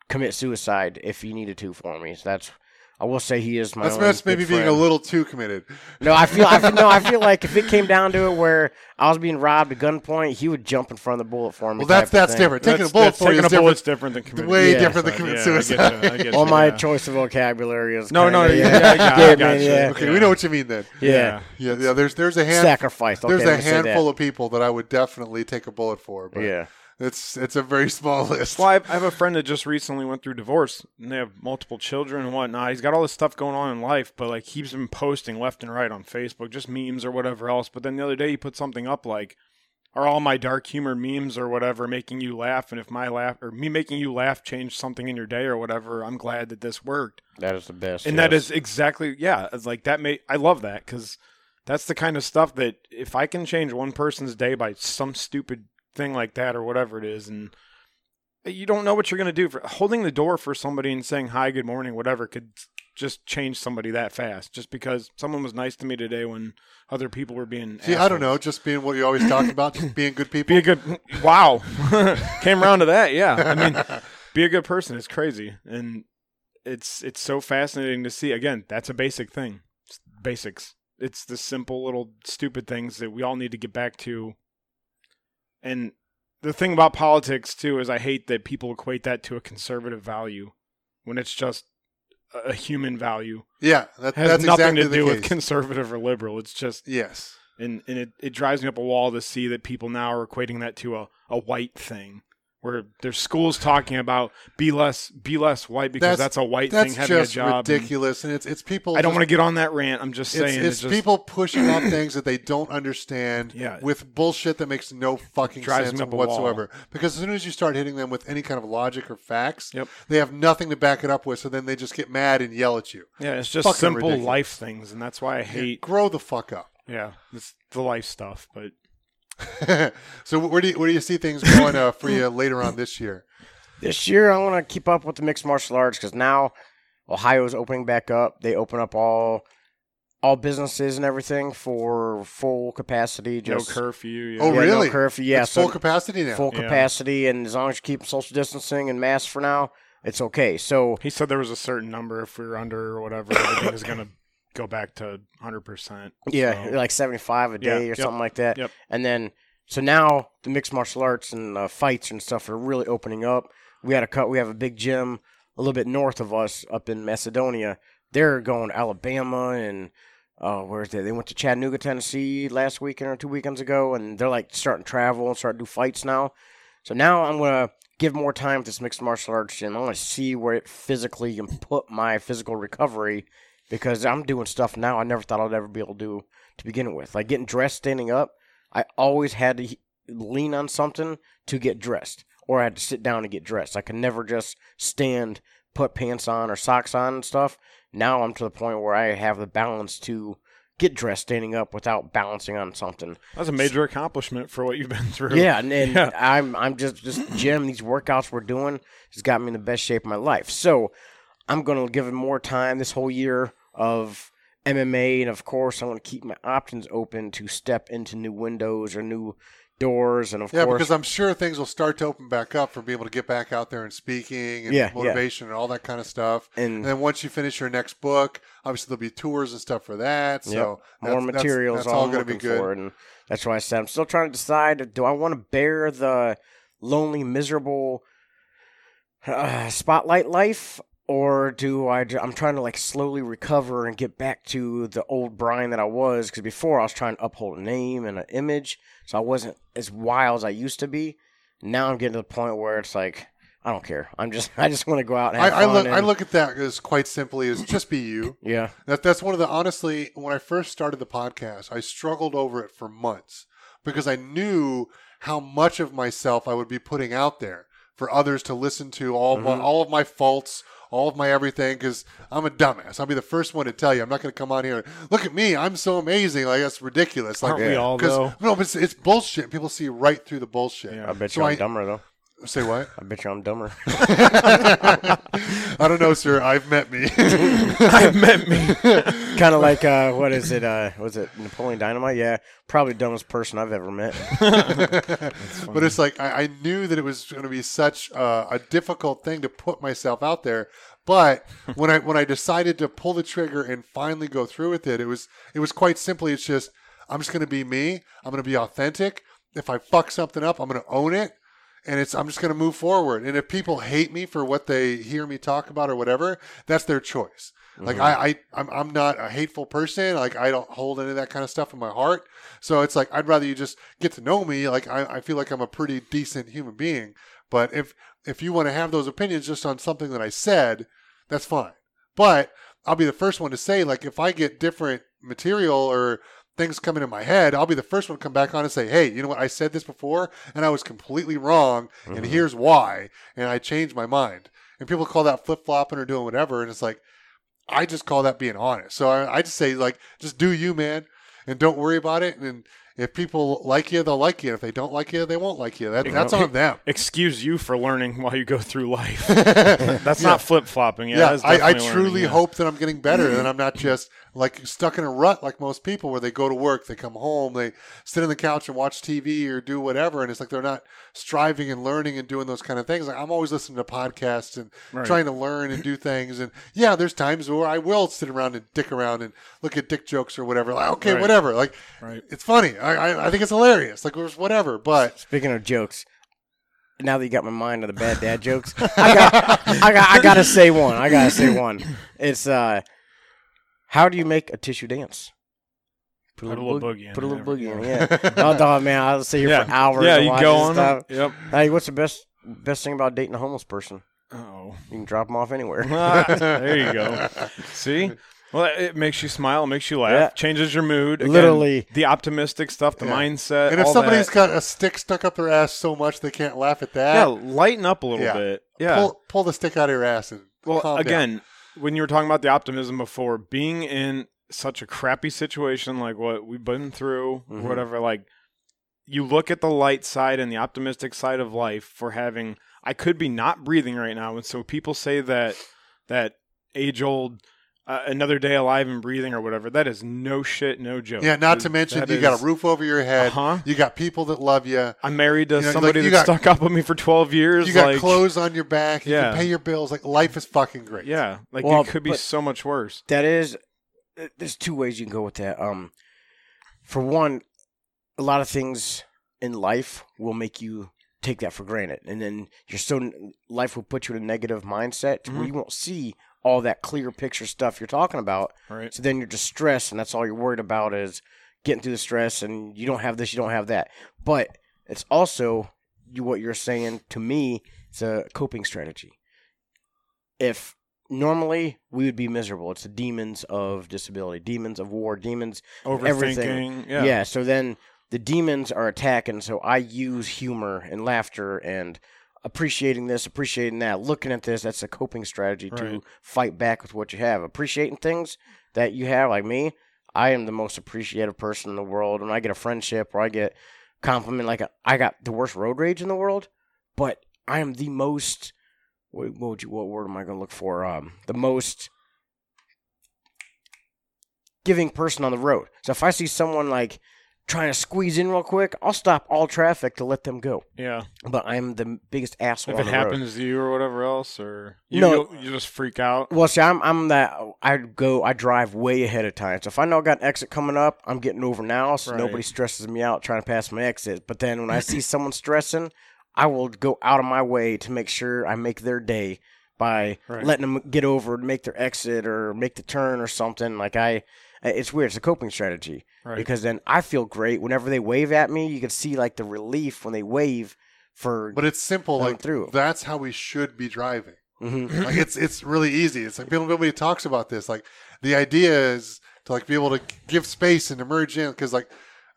commit suicide if he needed to for me so that's i will say he is my That's, only that's maybe big being a little too committed. no i feel i feel no i feel like if it came down to it where i was being robbed at gunpoint he would jump in front of the bullet for me Well, that's that's thing. different. Taking That's- a bullet for you taking is a different. bullet's different than committing Way Yeah. different than suicide. committing Yeah, I get suicide. you, I get well you, [laughs] my yeah. choice of vocabulary is No, kinda, no, yeah, yeah, I got- [laughs] I yeah, got man, you. yeah. Okay, Yeah. we know what you mean then. yeah. Yeah, yeah. There's there's a hand sacrifice okay, there's a we'll say that. handful of people that I would definitely take a bullet for, but yeah it's it's a very small [laughs] list. Well, I I have a friend that just recently went through divorce, and they have multiple children and whatnot. He's got all this stuff going on in life, but like he's been posting left and right on Facebook, just memes or whatever else. But then the other day he put something up like, "Are all my dark humor memes or whatever making you laugh? And if my laugh or me making you laugh changed something in your day or whatever, I'm glad that this worked." that is the best And that yes. is exactly yeah. It's like that. May I love that because that's the kind of stuff that if I can change one person's day by some stupid thing like that or whatever it is, and you don't know what you're gonna do for holding the door for somebody and saying hi, good morning, whatever could just change somebody that fast. Just because someone was nice to me today when other people were being. See, I don't know, just being what you always talk about, just being good people. Be a good. Wow, [laughs] came around to that. Yeah, I mean, be a good person. It's crazy, and it's it's so fascinating to see. Again, that's a basic thing. It's basics. It's the simple little stupid things that we all need to get back to. And the thing about politics too is I hate that people equate that to a conservative value when it's just a- human value. yeah, that, has that's nothing exactly to do with conservative or liberal. It's just yes. and and it, it drives me up a wall to see that people now are equating that to a, a white thing where there's schools talking about be less be less white because That's- that's, a white That's thing having just a job. and ridiculous, and it's it's people. I don't just- want to get on that rant. I'm just It's, saying it's it just people pushing up [clears throat] things that they don't understand Yeah. with bullshit that makes no fucking sense me up wall. whatsoever. Because as soon as you start hitting them with any kind of logic or facts, Yep. they have nothing to back it up with. So then they just get mad and yell at you. yeah, it's just fucking simple ridiculous. life things, and that's why I hate Grow the fuck up. yeah it's the life stuff. But [laughs] so where do you, where do you see things going uh, for you later on this year? This year, I want to keep up with the mixed martial arts because now Ohio's opening back up. They open up all all businesses and everything for full capacity. Just no curfew. Yeah. Oh, yeah, really? No curfew. Yeah, it's so full capacity now. full Yeah. capacity, and as long as you keep social distancing and masks for now, it's okay. So He said there was a certain number. If we were under or whatever, everything is gonna go back to 100. percent yeah, like seventy five a Yeah, day or yep, something like that. yep. And then so now the mixed martial arts and uh, fights and stuff are really opening up. We had a cut. We have a big gym a little bit north of us up in Macedonia. They're going to Alabama and uh, where's they? They went to Chattanooga, Tennessee last weekend or two weekends ago, and they're like starting to travel and start to do fights now. So now I'm gonna give more time to this mixed martial arts gym. I want to see where it physically can put my physical recovery because I'm doing stuff now I never thought I'd ever be able to do to begin with. Like getting dressed, standing up. I always had to lean on something to get dressed, or I had to sit down to get dressed. I could never just stand, put pants on or socks on and stuff. Now I'm to the point where I have the balance to get dressed standing up without balancing on something. That's a major accomplishment for what you've been through. Yeah, and, and Yeah. I'm I'm just this gym, these workouts we're doing has got me in the best shape of my life. So I'm gonna give it more time this whole year of MMA, and of course I'm gonna keep my options open to step into new windows or new doors, and of Yeah, course, because I'm sure things will start to open back up for being able to get back out there and speaking and Yeah, yeah. motivation and all that kind of stuff. and And then once you finish your next book, obviously there'll be tours and stuff for that. So more that's- that's- materials. That's, all all going to be good. for, and that's why I said I'm still trying to decide: do I want to bear the lonely, miserable uh, spotlight life, or do I? I'm trying to like slowly recover and get back to the old Bryan that I was. Because before I was trying to uphold a name and an image, so I wasn't as wild as I used to be. Now I'm getting to the point where it's like. I don't care. I'm just. [laughs] I just want to go out and I, have I fun. look. I look at that as quite simply as just be you. [laughs] Yeah. That that's one of the honestly. When I first started the podcast, I struggled over it for months because I knew how much of myself I would be putting out there for others to listen to all Mm-hmm. my, all of my faults, all of my everything. Because I'm a dumbass. I'll be the first one to tell you. I'm not going to come on here. and, Look at me. I'm so amazing. Like that's ridiculous. Like Aren't we all, though? no, but it's, it's bullshit. People see right through the bullshit. Yeah. I bet So you I'm I- dumber though. Say what? I bet you I'm dumber. [laughs] I don't know, sir. I've met me. [laughs] I've met me. [laughs] kind of like uh, what is it? Uh, was it Napoleon Dynamite? Yeah, probably dumbest person I've ever met. but it's like I, I knew that it was going to be such uh, a difficult thing to put myself out there. But when I when I decided to pull the trigger and finally go through with it, it was it was quite simply. It's just I'm just going to be me. I'm going to be authentic. If I fuck something up, I'm going to own it. And it's I'm just going to move forward. And if people hate me for what they hear me talk about or whatever, that's their choice. Like mm-hmm. I, I I'm, I'm not a hateful person. Like I don't hold any of that kind of stuff in my heart. So it's like I'd rather you just get to know me. Like I, I feel like I'm a pretty decent human being. But if if you want to have those opinions just on something that I said, that's fine. But I'll be the first one to say like if I get different material or things coming in my head, I'll be the first one to come back on and say, "Hey, you know what? I said this before and I was completely wrong, and mm-hmm. here's why." And I changed my mind. And people call that flip flopping or doing whatever, and it's like I just call that being honest. So I, I just say like, just do you, man, and don't worry about it. And if people like you, they'll like you. If they don't like you, they won't like you. That, that's on them. [laughs] Excuse you for learning while you go through life. [laughs] That's not flip flopping. Yeah, Yeah, I, I truly learning, yeah. hope that I'm getting better [clears throat] and I'm not just like stuck in a rut like most people where they go to work, they come home, they sit on the couch and watch TV or do whatever, and it's like they're not striving and learning and doing those kind of things. Like I'm always listening to podcasts and Right. trying to learn and do things. And yeah, there's times where I will sit around and dick around and look at dick jokes or whatever. Like okay, Right. whatever. Like Right. it's funny. I, I I think it's hilarious. Like there's whatever, but. Speaking of jokes, now that you got my mind on the bad dad jokes, I got, I got, I gotta say one. I gotta say one. It's uh, how do you make a tissue dance? Put a little boogie in Put a little boogie in. Yeah. [laughs] oh, dog, man, I'll sit here Yeah, for hours. yeah, you watch go on. stuff. Yep. Hey, what's the best best thing about dating a homeless person? Oh, You can drop them off anywhere. [laughs] Ah, there you go. [laughs] See. Well, it makes you smile, it makes you laugh, Yeah. changes your mood. Again, Literally. the optimistic stuff, the Yeah. mindset. And if all somebody's that. got a stick stuck up their ass so much they can't laugh at that, yeah, lighten up a little Yeah. bit. Yeah. pull pull the stick out of your ass and Well, calm down. When you were talking about the optimism before, being in such a crappy situation like what we've been through, Mhm. or whatever, like you look at the light side and the optimistic side of life for having. I could be not breathing right now, and so people say that that age old. Uh, another day alive and breathing, or whatever. That is no shit, no joke. Yeah, not to mention That you got a roof over your head. Uh-huh. You got people that love you. I'm married to You know, somebody you that got- stuck up with me for 12 years. You got like, clothes on your back. You Yeah. can pay your bills. Like life is fucking great. Yeah, like Well, it could be so much worse. that is uh, there's two ways you can go with that um for one a lot of things in life will make you take that for granted and then you're so life will put you in a negative mindset to where you won't see all that clear picture stuff you're talking about Right. so then you're just stressed and that's all you're worried about is getting through the stress and you don't have this you don't have that but it's also you what you're saying to me it's a coping strategy if normally we would be miserable it's the demons of disability demons of war demons Overthinking. everything. Yeah. yeah. so then the demons are attacking so i use humor and laughter and appreciating this appreciating that looking at this that's a coping strategy to fight back with what you have. Appreciating things that you have like me i am the most appreciative person in the world. When i get a friendship or i get compliment like i got the worst road rage in the world but i am the most what, what you what word am i going to look for? Um the most giving person on the road. So if i see someone like trying to squeeze in real quick, I'll stop all traffic to let them go. Yeah. But I'm the biggest asshole. If on it the road. happens to you or whatever else, or you, No. you just freak out. Well, see, I'm I'm that I go I drive way ahead of time. So if I know I got an exit coming up, I'm getting over now, so Right. nobody stresses me out trying to pass my exit. But then when I see someone [laughs] stressing, I will go out of my way to make sure I make their day by Right. letting them get over, and make their exit, or make the turn or something. Like I, it's weird. It's a coping strategy Right. because then I feel great whenever they wave at me. You can see like the relief when they wave for. But it's simple. Like through. that's how we should be driving. Mhm. like it's it's really easy. It's like people nobody talks about this. Like the idea is to like be able to give space and emerge in because like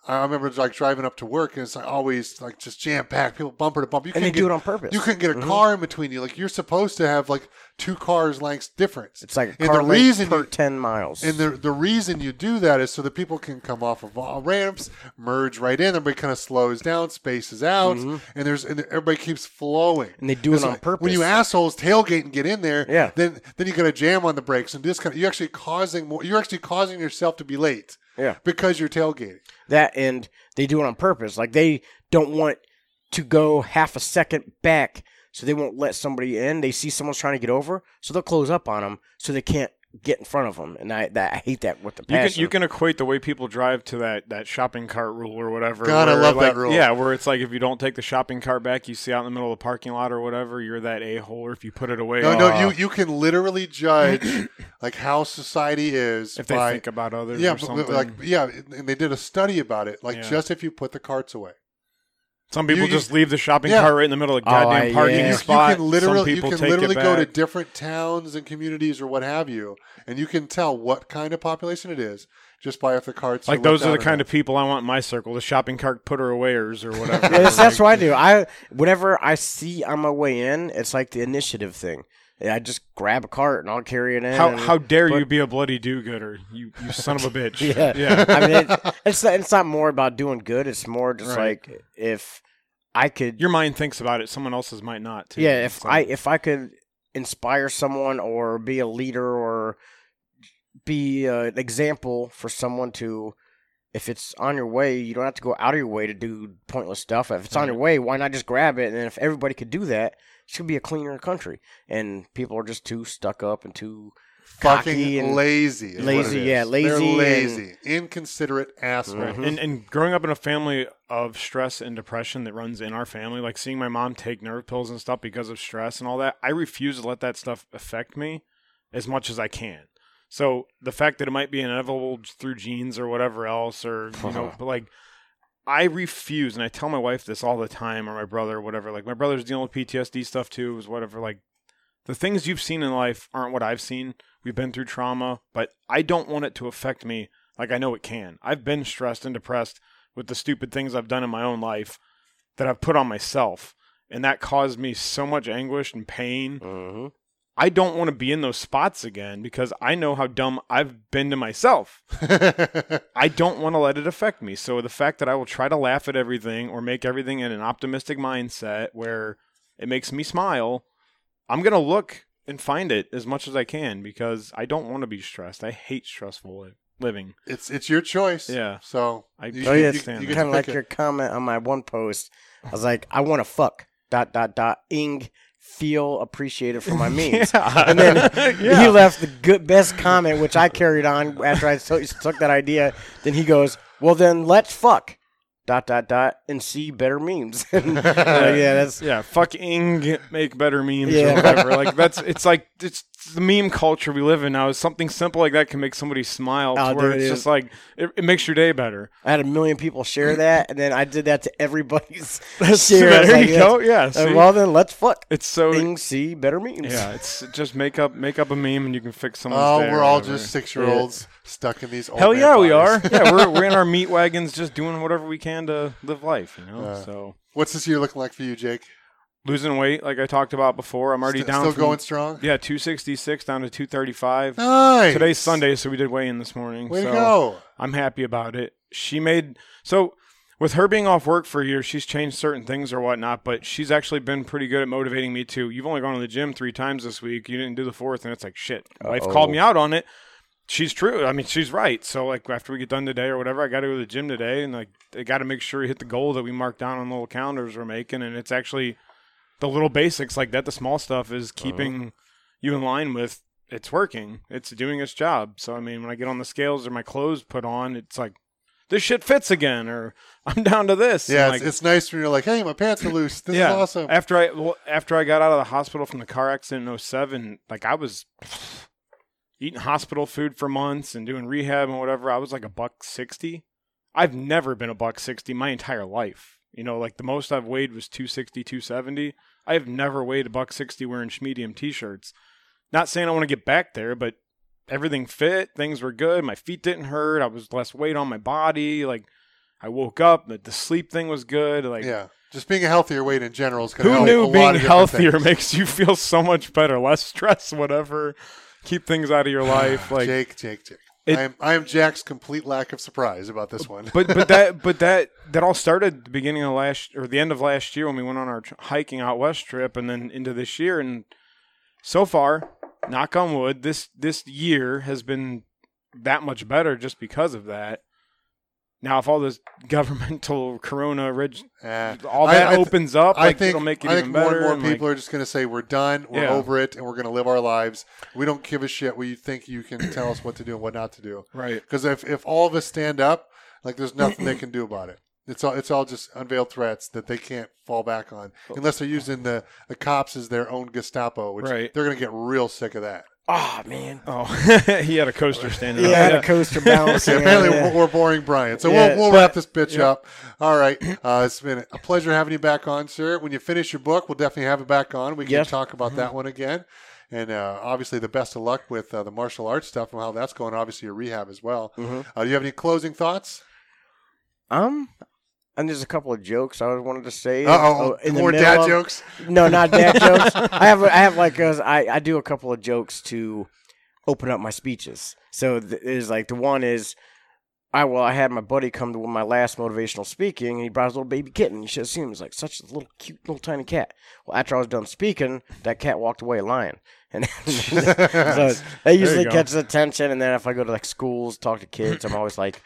I remember like driving up to work and it's like always like just jam packed, people bumper to bumper. You and they couldn't do it on purpose. You couldn't get a Mhm. car in between you. Like you're supposed to have like two cars lengths difference. It's like a And car the reason per you- ten miles. And the the reason you do that is so that people can come off of all ramps, merge right in. Everybody kind of slows down, spaces out, Mhm. and there's and everybody keeps flowing. And they do it It's on like, purpose. When you assholes tailgate and get in there, Yeah. then then you got to jam on the brakes and this kind of you're actually causing more. You're actually causing yourself to be late. Yeah. because you're tailgating. That and they do it on purpose. Like they don't want to go half a second back, so they won't let somebody in. They see someone's trying to get over, so they'll close up on them, so they can't get in front of them. And I that I hate that with the You can you can equate the way people drive to that, that shopping cart rule or whatever. God, I where, love that rule. Yeah, where it's like if you don't take the shopping cart back, you see out in the middle of the parking lot or whatever, you're that a hole. Or if you put it away, No, no, uh, you you can literally judge [coughs] like how society is if they think about others yeah, or something. like yeah, and they did a study about it. Like Yeah. just if you put the carts away. Some people you- you- just leave the shopping Yeah. cart right in the middle of the Oh, goddamn parking yeah. you, spot. you can literally Some you can take literally it go to different towns and communities or what have you, and you can tell what kind of population it is just by if the carts like are those are the kind not. of people I want in my circle. The shopping cart putter awayers or whatever. Yeah, that's, that's what I do. I whenever I see on my way in, it's like the initiative thing. I just grab a cart and I'll carry it in. How how dare but- you be a bloody do-gooder? You you [laughs] son of a bitch. Yeah. yeah. I mean, it, it's not, it's not more about doing good. It's more just Right. like if I could Your mind thinks about it. Someone else's might not. Too. Yeah, if So- I if I could inspire someone or be a leader or be uh, an example for someone to if it's on your way, you don't have to go out of your way to do pointless stuff. If it's on your way, why not just grab it? And if everybody could do that, it should be a cleaner country. And people are just too stuck up and too cocky fucking and lazy. lazy, yeah, lazy They're and- lazy, inconsiderate assholes. Mhm. and and growing up in a family of stress and depression that runs in our family, like seeing my mom take nerve pills and stuff because of stress and all that, I refuse to let that stuff affect me as much as I can. So the fact that it might be inevitable through genes or whatever else, or you know, [laughs] but like I refuse, and I tell my wife this all the time, or my brother, or whatever. Like my brother's dealing with PTSD stuff too, is whatever. Like the things you've seen in life aren't what I've seen. We've been through trauma, but I don't want it to affect me like I know it can. I've been stressed and depressed with the stupid things I've done in my own life that I've put on myself, and that caused me so much anguish and pain. hmm I don't want to be in those spots again because I know how dumb I've been to myself. [laughs] I don't want to let it affect me. So the fact that I will try to laugh at everything or make everything in an optimistic mindset where it makes me smile, I'm going to look and find it as much as I can because I don't want to be stressed. I hate stressful li- living. it's it's your choice. Yeah. So I- you, Oh you- you- you kind of like pick your comment on my one post. I was like, I want to fuck dot dot dot ing feel appreciated for my means. [laughs] Yeah. [laughs] And then Yeah. he left the good best comment, which I carried on after I took, took that idea. Then he goes, "Well, then let's fuck." Dot dot dot and see better memes. [laughs] And, uh, yeah, that's Yeah, fucking make better memes Yeah. or whatever. like that's it's like it's the meme culture we live in now. Is something simple like that can make somebody smile. To Oh, where dude, it's it just like it, it makes your day better. I had a million people share that, and then I did that to everybody's [laughs] That's- share. I there like, you go. Yeah. See? well, then let's fuck. it's so Ing see better memes. yeah. It's just make up make up a meme and you can fix someone's Oh, day or we're all whatever. just six year olds stuck in these old Hell man yeah, we are. yeah, we're we're in our [laughs] meat wagons, just doing whatever we can to live life. You know. Uh, so What's this year looking like for you, Jake? Losing weight, like I talked about before, I'm already St- down. Still from- going strong. Yeah, two sixty six down to two thirty five. Nice. Today's Sunday, so we did weigh in this morning. Way so to go. I'm happy about it. She made so with her being off work for a year, she's changed certain things or whatnot, but she's actually been pretty good at motivating me too. You've only gone to the gym three times this week. You didn't do the fourth, and it's like shit. Wife Uh-oh. called me out on it. she's true. I mean, she's right. So like after we get done today or whatever, I got to go to the gym today, and like I got to make sure we hit the goal that we marked down on the little calendars we're making, and it's actually the little basics like that. The small stuff is uh-huh. keeping you in line with. It's working. It's doing its job. So I mean, when I get on the scales or my clothes put on, it's like this shit fits again, or [laughs] I'm down to this. Yeah, it's, like, it's nice when you're like, hey, my pants are loose. This is awesome. after I well, after I got out of the hospital from the car accident in 07, like I was [sighs] eating hospital food for months and doing rehab and whatever. I was like a buck 60. I've never been a buck 60 my entire life. You know, like the most I've weighed was 260, 270. I have never weighed a buck 60 wearing medium t-shirts. Not saying I want to get back there, but everything fit. Things were good. My feet didn't hurt. I was less weight on my body. Like I woke up, the, the sleep thing was good. Like yeah, just being a healthier weight in general is going to who knew being healthier things. makes you feel so much better, less stress, whatever. Keep things out of your life, [sighs] like. Jake, Jake, Jake. It- I am I am Jack's complete lack of surprise about this one. But but that [laughs] but that that all started the beginning of last or the end of last year when we went on our hiking out west trip, and then into this year, and so far, knock on wood, this this year has been that much better just because of that. Now, if all this governmental [laughs] corona ridge, Uh, all that I th- opens up, I like think it'll make it I even more better. and more and, like- people are just going to say we're done, we're Yeah. over it, and we're going to live our lives. We don't give a shit We think you can tell us what to do and what not to do. [clears throat] right. Because if, if all of us stand up, like there's nothing they can do about it. It's all it's all just unveiled threats that they can't fall back on unless they're using the, the cops as their own Gestapo, which Right. they're going to get real sick of that. Oh man. Oh, [laughs] he had a coaster standing. Yeah, up. I had a coaster [laughs] balancing. Okay, apparently yeah. we're, we're boring Bryan, so Yeah. we'll, we'll wrap this bitch up. All right, uh, it's been a pleasure having you back on, sir. When you finish your book, we'll definitely have it back on. We can Yes. talk about that one again, and uh, obviously the best of luck with uh, the martial arts stuff and how that's going. Obviously your rehab as well. Mhm. Uh, do you have any closing thoughts? Um, and there's a couple of jokes I always wanted to say. Uh oh, more dad of- jokes. No, not dad [laughs] jokes. I have I have like a, I I do a couple of jokes to open up my speeches. So th- is like the one is. I well, I had my buddy come to my last motivational speaking, and he brought his little baby kitten. You should have seen him; he was like such a little cute, little tiny cat. Well, after I was done speaking, that cat walked away lying, [laughs] and [laughs] so that usually catches attention. And then if I go to like schools, talk to kids, I'm always like,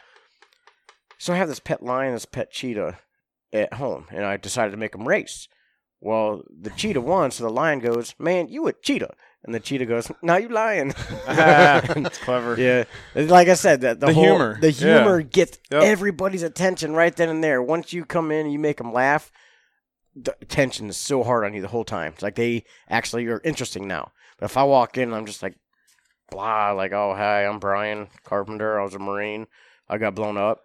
so I have this pet lion, this pet cheetah at home, and I decided to make them race. Well, the cheetah won, so the lion goes, "Man, you a cheetah," and the cheetah goes, "Now you lying." [laughs] That's clever. [laughs] yeah, like I said, that the, The whole, humor. the Yeah. humor gets Yep. everybody's attention right then and there. Once you come in and you make them laugh, the attention is so hard on you the whole time. It's like they actually are interesting now. But if I walk in, and I'm just like blah, like, "Oh, hi, I'm Bryan Carpenter. I was a Marine. I got blown up."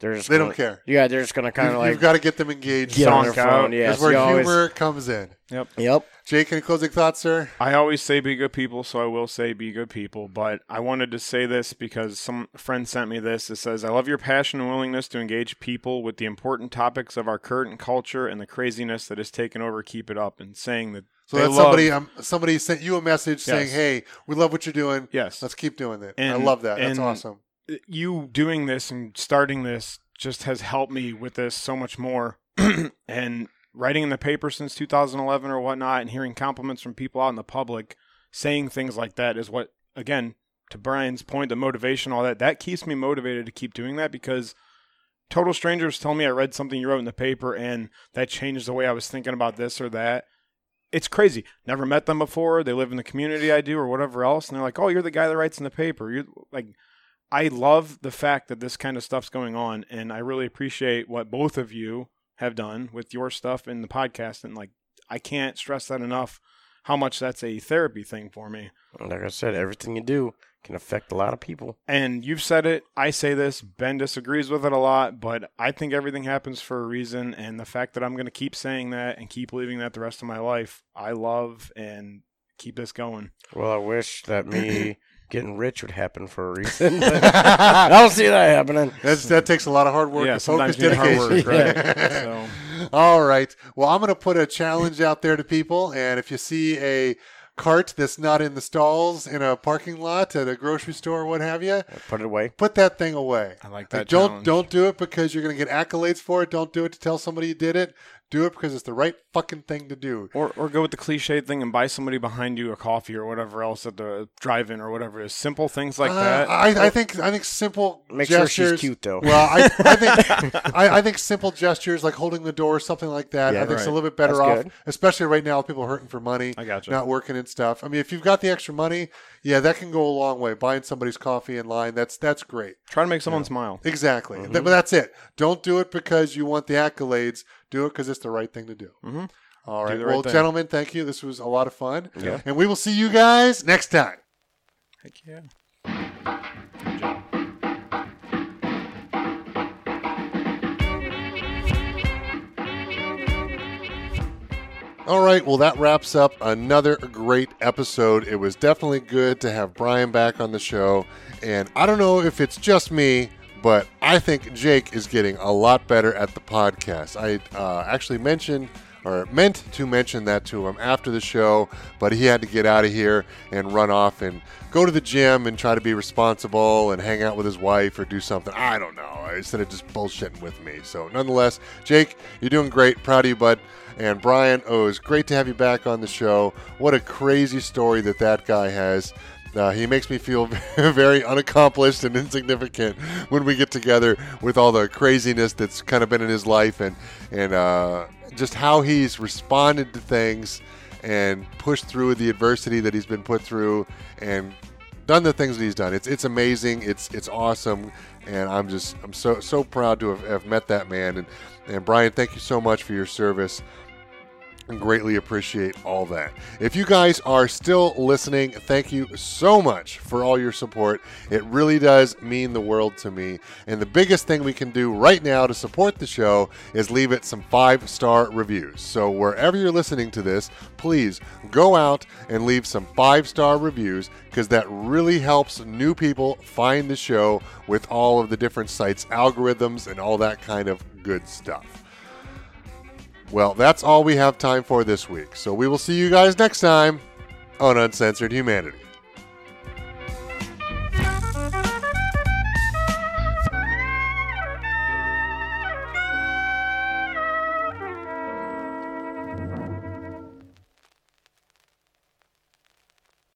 They're just They gonna, don't care. Yeah, they're just gonna kind of like you've got to get them engaged. get on their phone. Yeah, That's where you always- humor comes in. Yep. Yep. Jake, any closing thoughts, sir? I always say be good people, so I will say be good people. But I wanted to say this because some friend sent me this. It says, I love your passion and willingness to engage people with the important topics of our current culture and the craziness that has taken over. Keep it up. And saying that So they that's love- somebody. Um, somebody sent you a message saying, "Hey, we love what you're doing. Yes. Let's keep doing it." I love that. That's awesome. You doing this and starting this just has helped me with this so much more. [clears throat] and writing in the paper since 2011 or whatnot, and hearing compliments from people out in the public saying things like that is what, again, to Bryan's point, the motivation, all that, that keeps me motivated to keep doing that because total strangers tell me I read something you wrote in the paper and that changed the way I was thinking about this or that. It's crazy. Never met them before. They live in the community I do or whatever else. And they're like, oh, you're the guy that writes in the paper. You're like, I love the fact that this kind of stuff's going on, and I really appreciate what both of you have done with your stuff in the podcast. And like, I can't stress that enough. How much that's a therapy thing for me. Like I said, everything you do can affect a lot of people. And you've said it. I say this. Ben disagrees with it a lot, but I think everything happens for a reason. And the fact that I'm going to keep saying that and keep believing that the rest of my life, I love and keep this going. Well, I wish that me [clears throat] getting rich would happen for a reason. but [laughs] I don't see that happening. That's, that takes a lot of hard work Yeah, focus, sometimes you need hard dedication. work, right? [laughs] So- All right. Well, I'm going to put a challenge out there to people, and if you see a cart that's not in the stalls in a parking lot at a grocery store or what have you, uh, Put it away. put that thing away. I like Like, that. don't challenge. don't do it because you're going to get accolades for it. Don't do it to tell somebody you did it. Do it because it's the right fucking thing to do. Or, or go with the cliche thing and buy somebody behind you a coffee or whatever else at the drive-in or whatever it is. Simple things like Uh, that. I, I think I think simple Make sure gestures. she's cute, though. Well, I, I think [laughs] I, I think simple gestures like holding the door, or something like that. Yeah, I think it's a little bit better That's off, good. especially right now. with People hurting for money, I gotcha. not working and stuff. I mean, if you've got the extra money, yeah, that can go a long way. Buying somebody's coffee in line, that's that's great. Try to make someone smile. Exactly. Mm-hmm. Th- but that's it. Don't do it because you want the accolades. Do it because it's the right thing to do. Mhm. All Do right. right well, thing. gentlemen, thank you. This was a lot of fun. Yeah. And we will see you guys next time. Heck yeah. All right, well, that wraps up another great episode. It was definitely good to have Bryan back on the show. And I don't know if it's just me, but I think Jake is getting a lot better at the podcast. I uh, actually mentioned or meant to mention that to him after the show, but he had to get out of here and run off and go to the gym and try to be responsible and hang out with his wife or do something. I don't know. Instead of just bullshitting with me. So, nonetheless, Jake, you're doing great. Proud of you, bud. And Bryan, oh, it's great to have you back on the show. What a crazy story that that guy has. Uh, he makes me feel [laughs] very unaccomplished and insignificant when we get together with all the craziness that's kind of been in his life and and uh, just how he's responded to things and pushed through the adversity that he's been put through and done the things that he's done. It's it's amazing. It's it's awesome, and I'm just I'm so so proud to have, have met that man. And and Bryan, thank you so much for your service greatly appreciate all that. If you guys are still listening, thank you so much for all your support. It really does mean the world to me. And the biggest thing we can do right now to support the show is leave it some five star reviews. So wherever you're listening to this, please go out and leave some five star reviews because that really helps new people find the show with all of the different sites, algorithms, and all that kind of good stuff. Well, that's all we have time for this week. So we will see you guys next time on Uncensored Humanity.